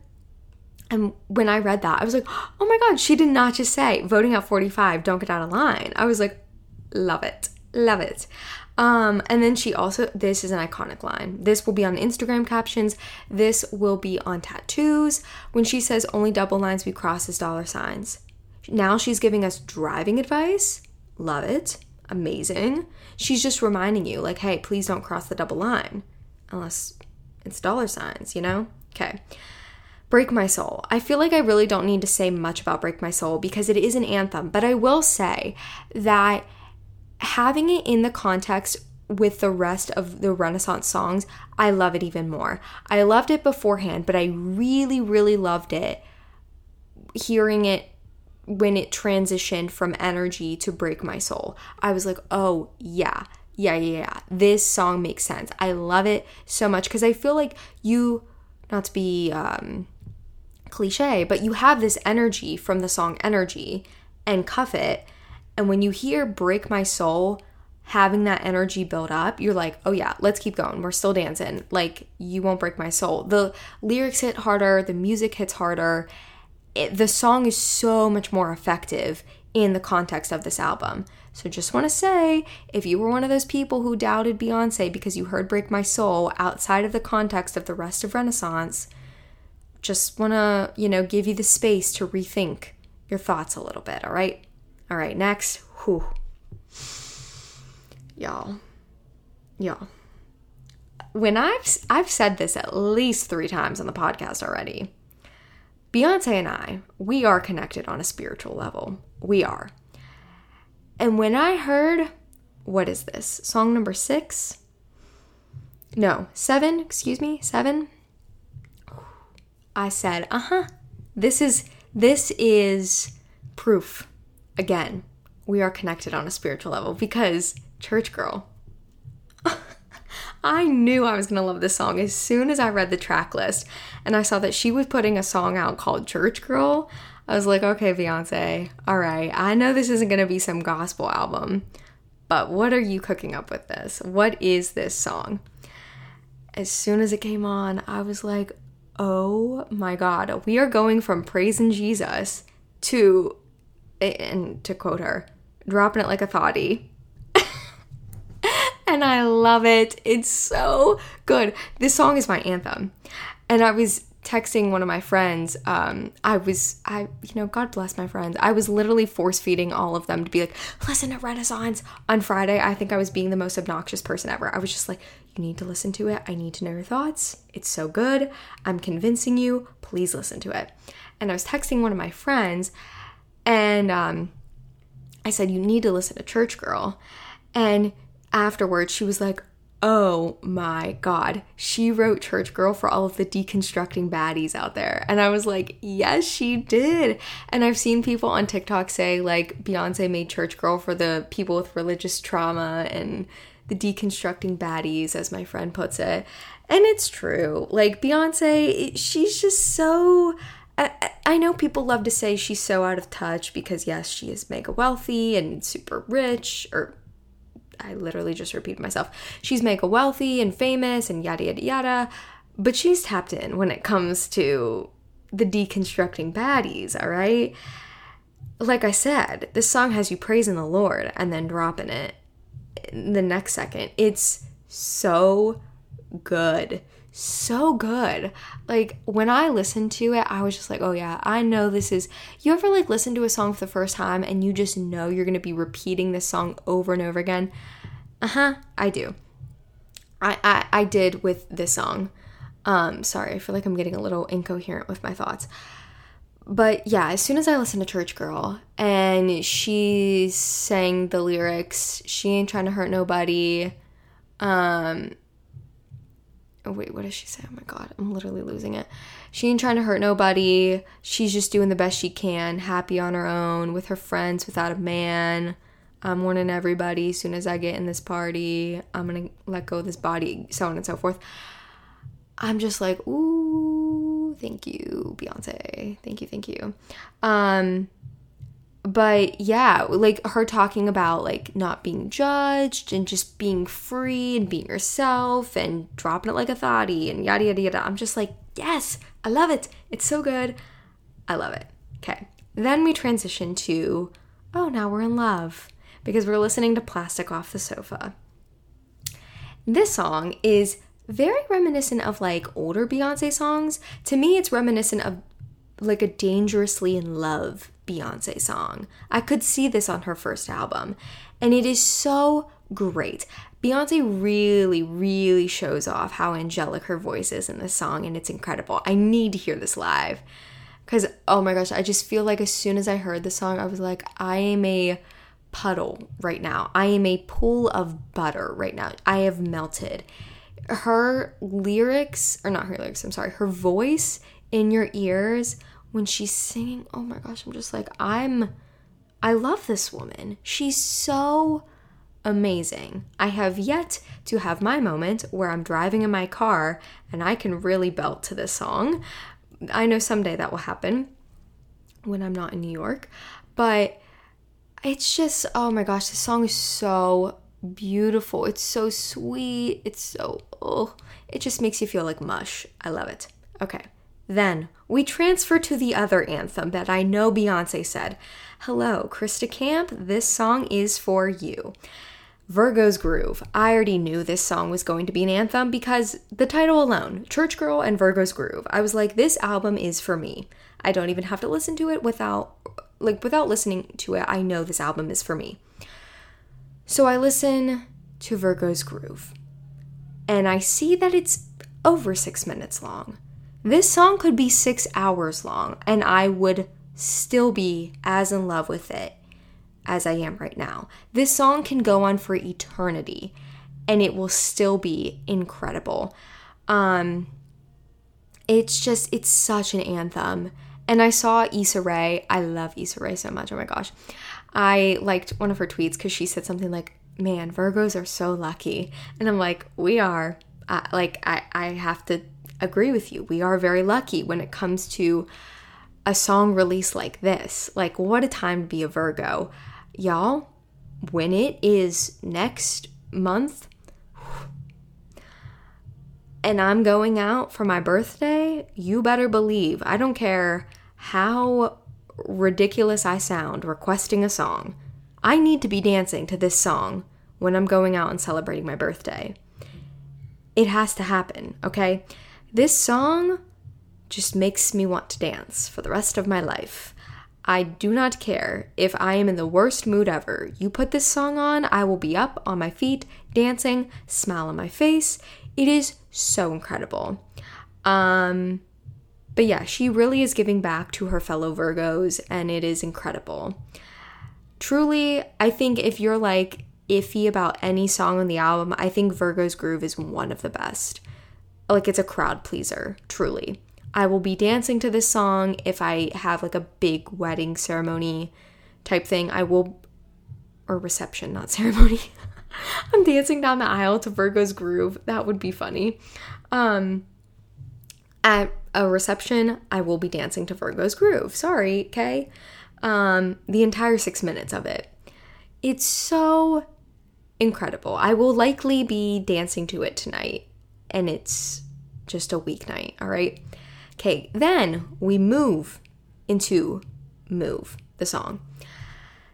And when I read that, I was like, oh my God, she did not just say voting out 45, don't get out of line. I was like, love it, love it. Um, and then she also, this is an iconic line. This will be on Instagram captions. This will be on tattoos. When she says only double lines we cross as dollar signs. Now she's giving us driving advice. Love it amazing. She's just reminding you, like, hey, please don't cross the double line unless it's dollar signs, you know? Okay. Break My Soul. I feel like I really don't need to say much about Break My Soul because it is an anthem, but I will say that having it in the context with the rest of the Renaissance songs, I love it even more. I loved it beforehand, but I really, really loved it hearing it when it transitioned from energy to break my soul. I was like, oh, yeah, yeah, yeah, yeah. This song makes sense. I love it so much because I feel like you, not to be um, cliche, but you have this energy from the song Energy and Cuff It. And when you hear Break My Soul, having that energy build up, you're like, oh yeah, let's keep going. We're still dancing. Like, you won't break my soul. The lyrics hit harder, the music hits harder, it, the song is so much more effective in the context of this album. So just want to say, if you were one of those people who doubted Beyonce because you heard Break My Soul outside of the context of the rest of Renaissance, just want to, you know, give you the space to rethink your thoughts a little bit, all right? All right, next. Whew. Y'all. Y'all. When I've I've said this at least 3 times on the podcast already. Beyonce and I, we are connected on a spiritual level. We are. And when I heard, what is this? Song number six? No, seven, excuse me, seven. I said, uh huh. This is, this is proof. Again, we are connected on a spiritual level because, church girl, I knew I was going to love this song as soon as I read the track list and I saw that she was putting a song out called Church Girl. I was like, okay, Beyonce, all right, I know this isn't going to be some gospel album, but what are you cooking up with this? What is this song? As soon as it came on, I was like, oh my God, we are going from praising Jesus to, and to quote her, dropping it like a thotty. And I love it. It's so good. This song is my anthem. And I was texting one of my friends um, i was i you know god bless my friends. I was literally force feeding all of them to be like listen to renaissance. On friday i think i was being the most obnoxious person ever. I was just like you need to listen to it. I need to know your thoughts. It's so good. I'm convincing you. Please listen to it. And i was texting one of my friends and um, i said you need to listen to church girl. And afterwards she was like oh my god, she wrote Church Girl for all of the deconstructing baddies out there. And I was like, yes, she did. And I've seen people on TikTok say, like, Beyonce made Church Girl for the people with religious trauma and the deconstructing baddies, as my friend puts it. And it's true. Like, Beyonce, she's just so. I know people love to say she's so out of touch because, yes, she is mega wealthy and super rich, or I literally just repeated myself. She's mega wealthy and famous and yada yada yada, but she's tapped in when it comes to the deconstructing baddies, all right? Like I said, this song has you praising the Lord and then dropping it the next second. It's so good. So good. Like when I listened to it, I was just like, oh yeah, I know this is. You ever like listen to a song for the first time and you just know you're gonna be repeating this song over and over again? Uh huh, I do. I, I, I did with this song. Um, sorry, I feel like I'm getting a little incoherent with my thoughts. But yeah, as soon as I listened to Church Girl and she sang the lyrics, she ain't trying to hurt nobody. Um, oh wait, what does she say? Oh my god, I'm literally losing it. She ain't trying to hurt nobody. She's just doing the best she can, happy on her own, with her friends, without a man. I'm warning everybody as soon as I get in this party, I'm gonna let go of this body, so on and so forth. I'm just like, ooh, thank you, Beyonce. Thank you, thank you. Um, but yeah, like her talking about like not being judged and just being free and being yourself and dropping it like a thotty and yada yada yada. I'm just like, yes, I love it. It's so good. I love it. Okay. Then we transition to, oh, now we're in love because we're listening to Plastic Off the Sofa. This song is very reminiscent of like older Beyonce songs. To me, it's reminiscent of like a dangerously in love Beyonce song. I could see this on her first album, and it is so great. Beyonce really, really shows off how angelic her voice is in this song, and it's incredible. I need to hear this live because, oh my gosh, I just feel like as soon as I heard the song, I was like, I am a puddle right now. I am a pool of butter right now. I have melted. Her lyrics, or not her lyrics, I'm sorry, her voice in your ears when she's singing, oh my gosh, I'm just like, I'm, I love this woman. She's so amazing. I have yet to have my moment where I'm driving in my car and I can really belt to this song. I know someday that will happen when I'm not in New York, but it's just oh my gosh, this song is so beautiful. It's so sweet. It's so oh, it just makes you feel like mush. I love it. Okay. Then we transfer to the other anthem that I know Beyonce said. Hello, Krista Camp, this song is for you. Virgo's Groove. I already knew this song was going to be an anthem because the title alone, Church Girl and Virgo's Groove. I was like, this album is for me. I don't even have to listen to it without like without listening to it, I know this album is for me. So I listen to Virgo's Groove and I see that it's over six minutes long. This song could be six hours long and I would still be as in love with it as I am right now. This song can go on for eternity and it will still be incredible. Um, it's just, it's such an anthem and I saw Issa Rae. I love Issa Rae so much. Oh my gosh. I liked one of her tweets because she said something like, Man, Virgos are so lucky. And I'm like, We are. Like, I, I have to agree with you. We are very lucky when it comes to a song release like this. Like, what a time to be a Virgo. Y'all, when it is next month, and I'm going out for my birthday, you better believe I don't care how ridiculous I sound requesting a song. I need to be dancing to this song when I'm going out and celebrating my birthday. It has to happen, okay? This song just makes me want to dance for the rest of my life. I do not care if I am in the worst mood ever. You put this song on, I will be up on my feet, dancing, smile on my face. It is so incredible. Um, but yeah, she really is giving back to her fellow Virgos, and it is incredible. Truly, I think if you're like iffy about any song on the album, I think Virgo's Groove is one of the best. Like, it's a crowd pleaser, truly. I will be dancing to this song if I have like a big wedding ceremony type thing. I will, or reception, not ceremony. I'm dancing down the aisle to Virgo's Groove. That would be funny. Um, at a reception, I will be dancing to Virgo's Groove. Sorry, okay? Um, the entire six minutes of it. It's so incredible. I will likely be dancing to it tonight, and it's just a weeknight, all right? Okay, then we move into Move, the song.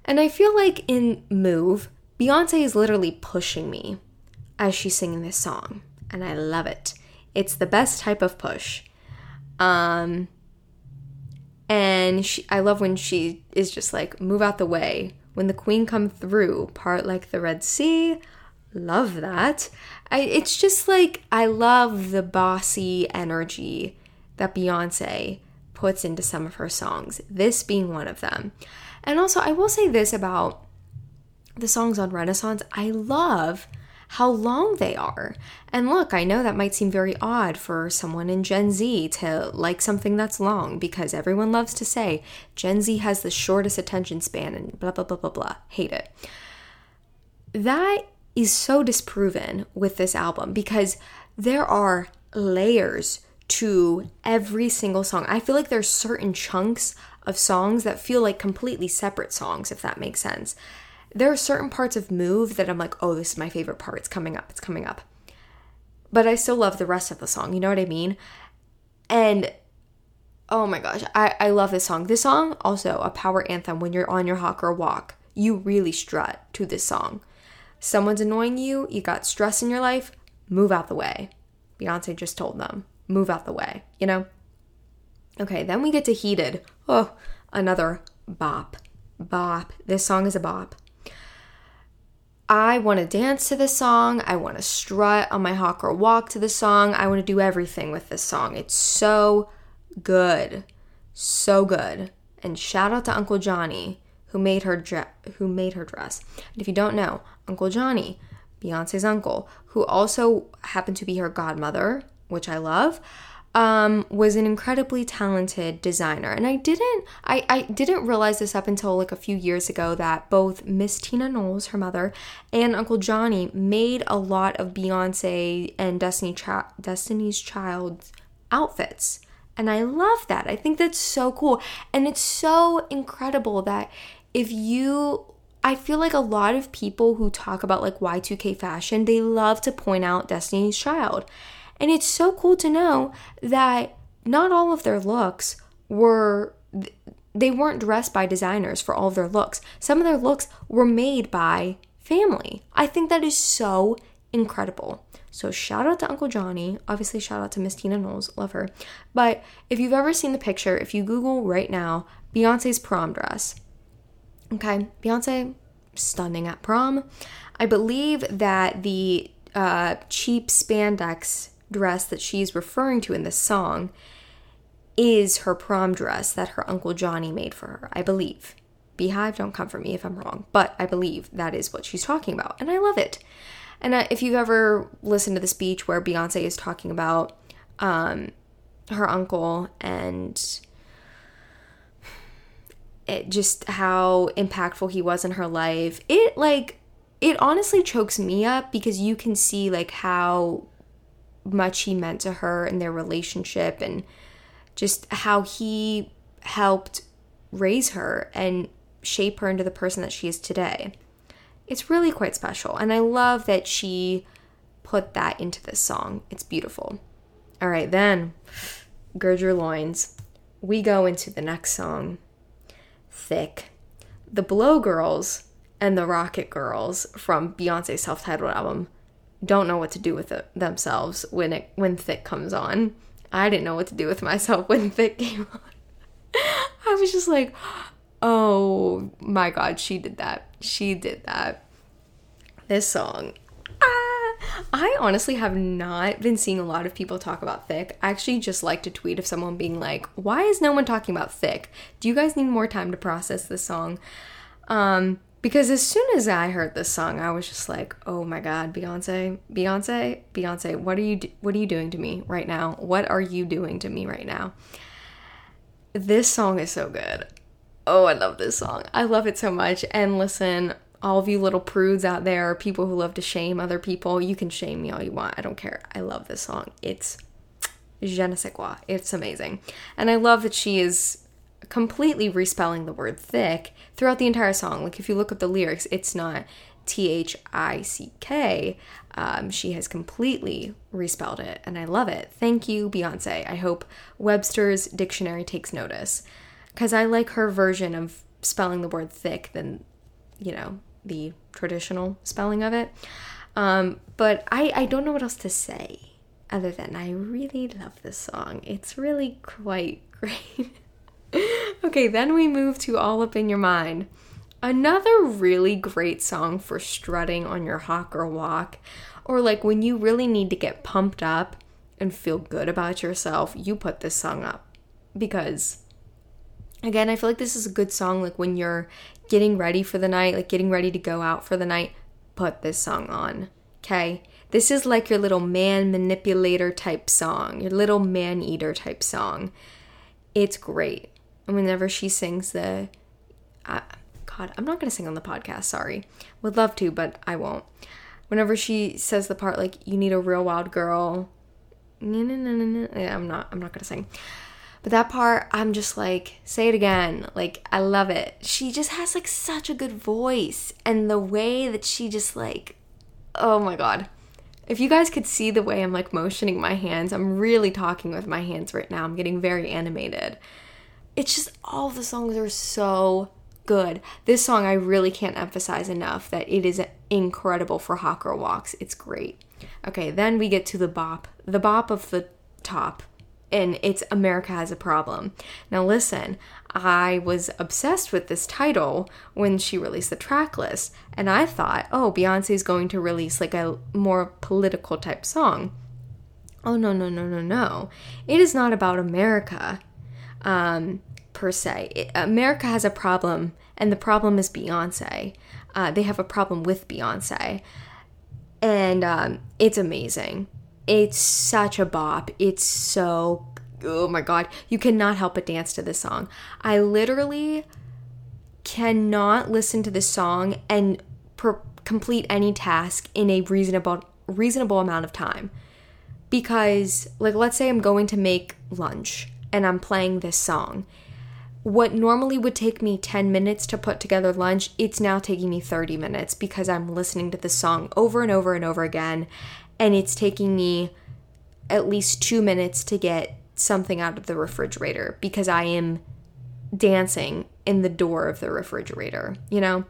And I feel like in Move, Beyonce is literally pushing me as she's singing this song, and I love it. It's the best type of push. Um, and she, I love when she is just like, move out the way. When the queen come through, part like the Red Sea. Love that. I, it's just like, I love the bossy energy that Beyonce puts into some of her songs, this being one of them. And also, I will say this about the songs on Renaissance, I love how long they are. And look, I know that might seem very odd for someone in Gen Z to like something that's long because everyone loves to say Gen Z has the shortest attention span and blah, blah, blah, blah, blah. Hate it. That is so disproven with this album because there are layers to every single song. I feel like there's certain chunks of songs that feel like completely separate songs, if that makes sense there are certain parts of Move that I'm like, oh, this is my favorite part. It's coming up. It's coming up. But I still love the rest of the song. You know what I mean? And oh my gosh, I, I love this song. This song, also a power anthem when you're on your hawk or walk. You really strut to this song. Someone's annoying you, you got stress in your life, move out the way. Beyonce just told them, move out the way, you know? Okay, then we get to Heated. Oh, another bop. Bop. This song is a bop. I want to dance to this song. I want to strut on my hawk or walk to this song. I want to do everything with this song. It's so good. So good. And shout out to Uncle Johnny who made her dre- who made her dress. And if you don't know, Uncle Johnny, Beyonce's uncle, who also happened to be her godmother, which I love, um, was an incredibly talented designer. And I didn't I, I didn't realize this up until like a few years ago that both Miss Tina Knowles, her mother, and Uncle Johnny made a lot of Beyonce and Destiny Ch- Destiny's Child outfits. And I love that. I think that's so cool. And it's so incredible that if you I feel like a lot of people who talk about like Y2K fashion, they love to point out Destiny's Child. And it's so cool to know that not all of their looks were they weren't dressed by designers for all of their looks. Some of their looks were made by family. I think that is so incredible. So shout out to Uncle Johnny. Obviously, shout out to Miss Tina Knowles. Love her. But if you've ever seen the picture, if you Google right now, Beyonce's prom dress. Okay, Beyonce, stunning at prom. I believe that the uh, cheap spandex dress that she's referring to in this song is her prom dress that her Uncle Johnny made for her, I believe. BeyHive, don't come for me if I'm wrong, but I believe that is what she's talking about, and I love it. And uh, if you've ever listened to the speech where Beyonce is talking about um, her uncle and it just how impactful he was in her life, it like it honestly chokes me up because you can see like how much he meant to her and their relationship and just how he helped raise her and shape her into the person that she is today. It's really quite special. And I love that she put that into this song. It's beautiful. All right, then, gird your loins. We go into the next song, Thick. The Blow Girls and the Rocket Girls from Beyonce's self-titled album don't know what to do with it themselves when it when Thick comes on. I didn't know what to do with myself when Thick came on. I was just like, oh my god, she did that. She did that. This song. I honestly have not been seeing a lot of people talk about Thick. I actually just like to tweet of someone being like, why is no one talking about Thick? Do you guys need more time to process this song? Um, because as soon as I heard this song, I was just like, "Oh my God, Beyonce, Beyonce, Beyonce, what are you what are you doing to me right now? What are you doing to me right now?" This song is so good. Oh, I love this song. I love it so much. And listen, all of you little prudes out there, people who love to shame other people, you can shame me all you want. I don't care. I love this song. It's je ne sais quoi. It's amazing. And I love that she is completely respelling the word thick throughout the entire song. Like if you look at the lyrics, it's not T H I C K. Um, she has completely respelled it, and I love it. Thank you, Beyonce. I hope Webster's dictionary takes notice because I like her version of spelling the word thick than, you know, the traditional spelling of it. Um, but I, I don't know what else to say other than I really love this song. It's really quite great okay, then we move to All Up in Your Mind. Another really great song for strutting on your hot or walk, or like when you really need to get pumped up and feel good about yourself, you put this song up. Because, again, I feel like this is a good song, like when you're getting ready for the night, like getting ready to go out for the night, put this song on. Okay? This is like your little man manipulator type song, your little man eater type song. It's great. And whenever she sings the, uh, God, I'm not gonna sing on the podcast. Sorry, would love to, but I won't. Whenever she says the part like "You need a real wild girl,". I'm not. I'm not gonna sing. But that part, I'm just like, say it again. Like, I love it. She just has like such a good voice. And the way that she just like, oh my God. If you guys could see the way I'm like motioning my hands, I'm really talking with my hands right now. I'm getting very animated it's just all the songs are so good. This song I really can't emphasize enough that it is incredible for girl walks. It's great. Okay, then we get to the bop, the bop of the top, and it's America Has a Problem. Now listen, I was obsessed with this title when she released the track list, and I thought, oh, Beyonce is going to release like a more political type song. Oh, no, no, no, no, no. It is not about America. Um, per se. It, America has a problem, and the problem is Beyonce. Uh, they have a problem with Beyonce. And um, it's amazing. It's such a bop. It's so, oh my God. You cannot help but dance to this song. I literally cannot listen to this song and per- complete any task in a reasonable reasonable amount of time because like let's say I'm going to make lunch and I'm playing this song what normally would take me 10 minutes to put together lunch, it's now taking me 30 minutes because I'm listening to the song over and over and over again. And it's taking me at least two minutes to get something out of the refrigerator because I am dancing in the door of the refrigerator, you know?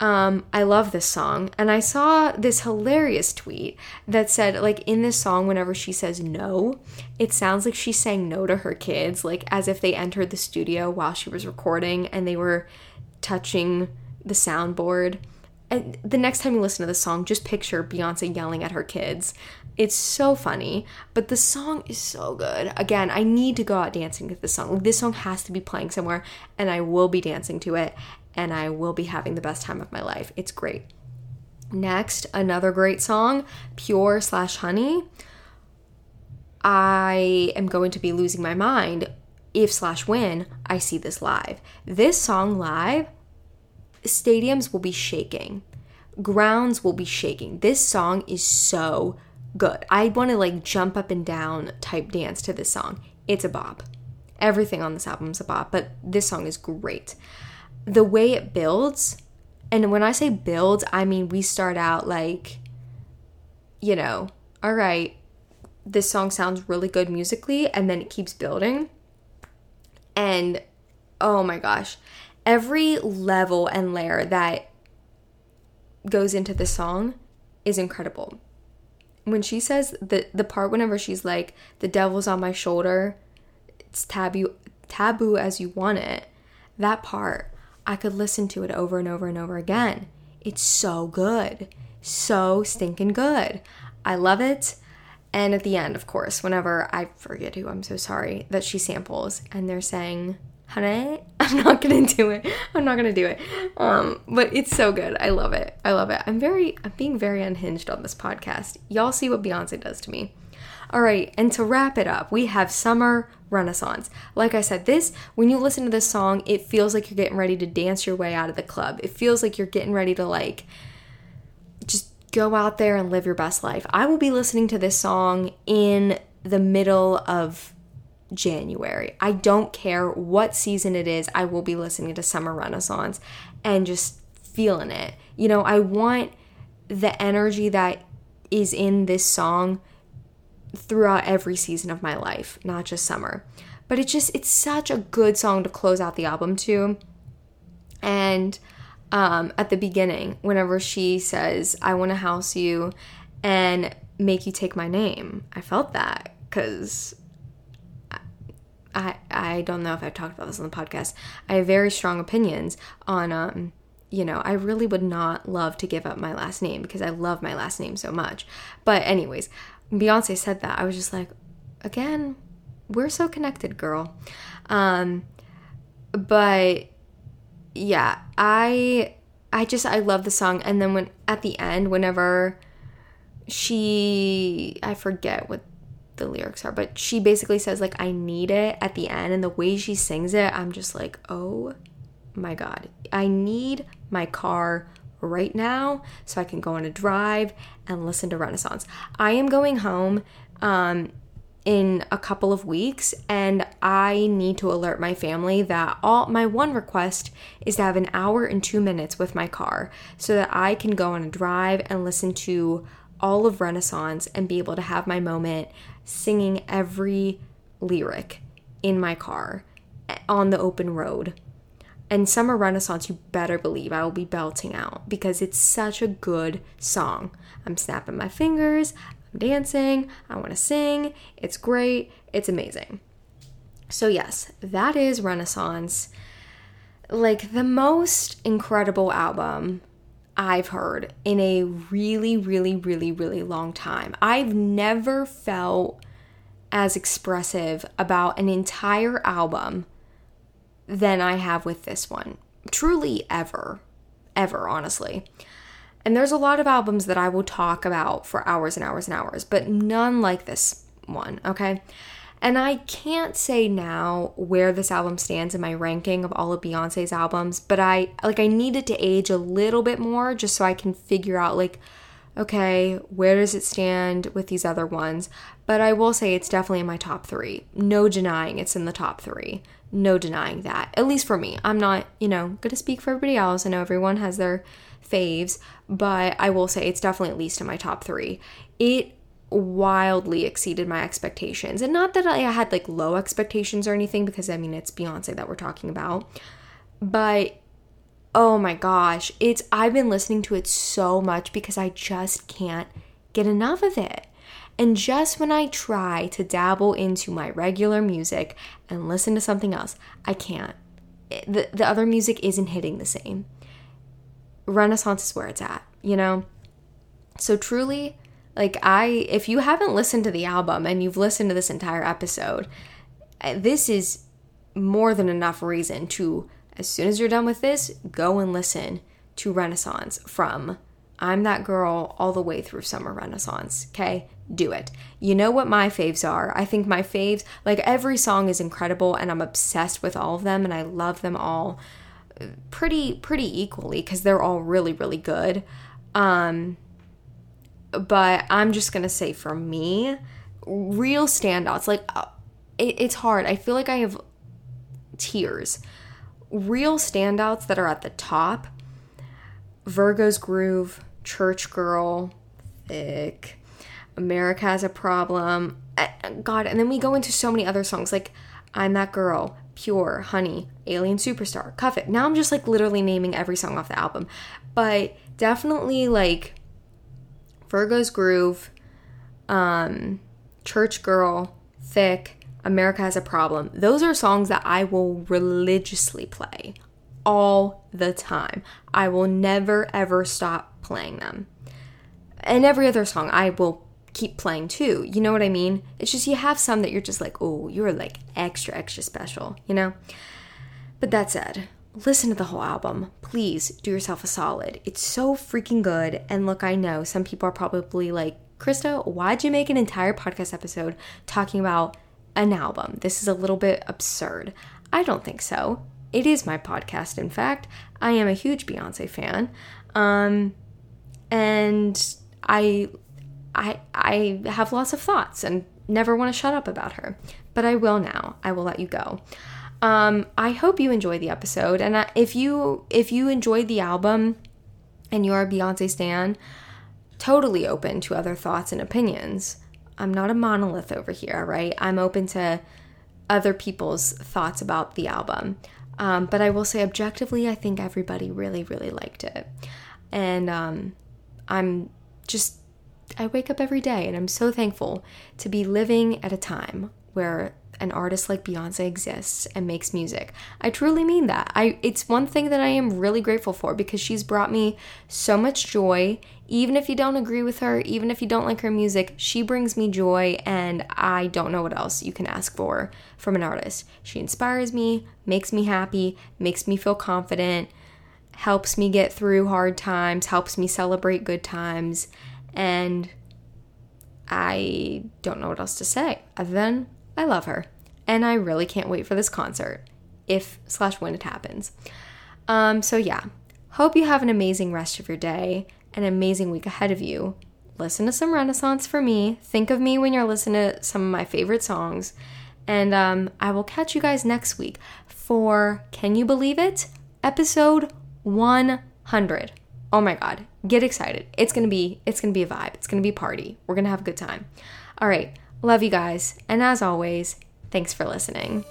Um, I love this song. And I saw this hilarious tweet that said, like, in this song, whenever she says no, it sounds like she's saying no to her kids, like as if they entered the studio while she was recording and they were touching the soundboard. And the next time you listen to the song, just picture Beyonce yelling at her kids. It's so funny, but the song is so good. Again, I need to go out dancing to this song. This song has to be playing somewhere, and I will be dancing to it and I will be having the best time of my life. It's great. Next, another great song, Pure slash Honey. I am going to be losing my mind if slash when I see this live. This song live, stadiums will be shaking, grounds will be shaking. This song is so good. I want to like jump up and down type dance to this song. It's a bop. Everything on this album is a bop, but this song is great the way it builds, and when I say builds, I mean we start out like you know, all right, this song sounds really good musically, and then it keeps building. And oh my gosh, every level and layer that goes into the song is incredible. When she says the the part whenever she's like, the devil's on my shoulder, it's taboo taboo as you want it. That part, I could listen to it over and over and over again. It's so good. So stinking good. I love it. And at the end, of course, whenever I forget who, I'm so sorry, that she samples and they're saying, honey, I'm not gonna do it. I'm not gonna do it. Um, but it's so good. I love it. I love it. I'm very, I'm being very unhinged on this podcast. Y'all see what Beyonce does to me. All right, and to wrap it up, we have Summer Renaissance. Like I said, this, when you listen to this song, it feels like you're getting ready to dance your way out of the club. It feels like you're getting ready to, like, just go out there and live your best life. I will be listening to this song in the middle of January. I don't care what season it is, I will be listening to Summer Renaissance and just feeling it. You know, I want the energy that is in this song throughout every season of my life, not just summer. But it's just it's such a good song to close out the album to. And um, at the beginning, whenever she says, I want to house you and make you take my name, I felt that because I, I don't know if I've talked about this on the podcast. I have very strong opinions on, um, you know, I really would not love to give up my last name because I love my last name so much. But, anyways, Beyonce said that. I was just like, again, we're so connected, girl. Um, but yeah, I I just I love the song and then when at the end whenever she I forget what the lyrics are, but she basically says like I need it at the end and the way she sings it, I'm just like, "Oh my god. I need my car right now so I can go on a drive and listen to Renaissance. I am going home um in a couple of weeks and I need to alert my family that all my one request is to have an hour and 2 minutes with my car so that I can go on a drive and listen to all of Renaissance and be able to have my moment singing every lyric in my car eh, on the open road. And Summer Renaissance, you better believe I will be belting out because it's such a good song. I'm snapping my fingers, I'm dancing, I want to sing. It's great, it's amazing. So, yes, that is Renaissance. Like the most incredible album I've heard in a really, really, really, really long time. I've never felt as expressive about an entire album than I have with this one. Truly, ever. Ever, honestly. And there's a lot of albums that I will talk about for hours and hours and hours, but none like this one, okay? And I can't say now where this album stands in my ranking of all of Beyonce's albums, but I like I need it to age a little bit more just so I can figure out like okay, where does it stand with these other ones? But I will say it's definitely in my top 3. No denying it's in the top 3. No denying that. At least for me. I'm not, you know, going to speak for everybody else. I know everyone has their faves, but I will say it's definitely at least in my top three. It wildly exceeded my expectations. And not that I had like low expectations or anything, because I mean, it's Beyonce that we're talking about. But oh my gosh, it's, I've been listening to it so much because I just can't get enough of it. And just when I try to dabble into my regular music and listen to something else, I can't. The, the other music isn't hitting the same. Renaissance is where it's at, you know? So truly, like I if you haven't listened to the album and you've listened to this entire episode, this is more than enough reason to as soon as you're done with this, go and listen to Renaissance from I'm that girl all the way through Summer Renaissance, okay? Do it. You know what my faves are. I think my faves, like every song is incredible and I'm obsessed with all of them and I love them all pretty pretty equally cuz they're all really really good. Um but I'm just to say for me, real standouts like uh, it, it's hard. I feel like I have tiers. Real standouts that are at the top Virgo's Groove, Church Girl, Thique, America has a problem. Eh, God, and then we go into so many other songs like I'm That Girl, Pure, Honey, Alien Superstar, Cuff It. Now I'm just like literally naming every song off the album. But definitely like Virgo's Groove, um, Church Girl, Thique, America Has a Problem. Those are songs that I will religiously play all the time. I will never ever stop playing them. And every other song I will keep playing too. You know what I mean? It's just you have some that you're just like, oh, you're like extra, extra special, you know? But that said, listen to the whole album. Please do yourself a solid. It's so freaking good. And look, I know some people are probably like, Krista, why'd you make an entire podcast episode talking about an album? This is a little bit absurd. I don't think so. It is my podcast, in fact. I am a huge Beyonce fan. Um, and I I I have lots of thoughts and never want to shut up about her. But I will now. I will let you go. Um, I hope you enjoyed the episode, and if you if you enjoyed the album and you are a Beyonce stan, totally open to other thoughts and opinions. I'm not a monolith over here, right? I'm open to other people's thoughts about the album. Um, but I will say, objectively, I think everybody really, really liked it. And um, I'm just, I wake up every day and I'm so thankful to be living at a time where an artist like Beyonce exists and makes music. I truly mean that. I it's one thing that I am really grateful for because she's brought me so much joy. Even if you don't agree with her, even if you don't like her music, she brings me joy and I don't know what else you can ask for from an artist. She inspires me, makes me happy, makes me feel confident, helps me get through hard times, helps me celebrate good times, and I don't know what else to say other than I love her. And I really can't wait for this concert if slash when it happens. Um, so yeah, hope you have an amazing rest of your day, an amazing week ahead of you. Listen to some Renaissance for me. Think of me when you're listening to some of my favorite songs. And um, I will catch you guys next week for Can You Believe It? Episode 100. Oh my god, get excited. It's going to be it's going to be a vibe. It's going to be a party. We're going to have a good time. All right. Love you guys. And as always, thanks for listening.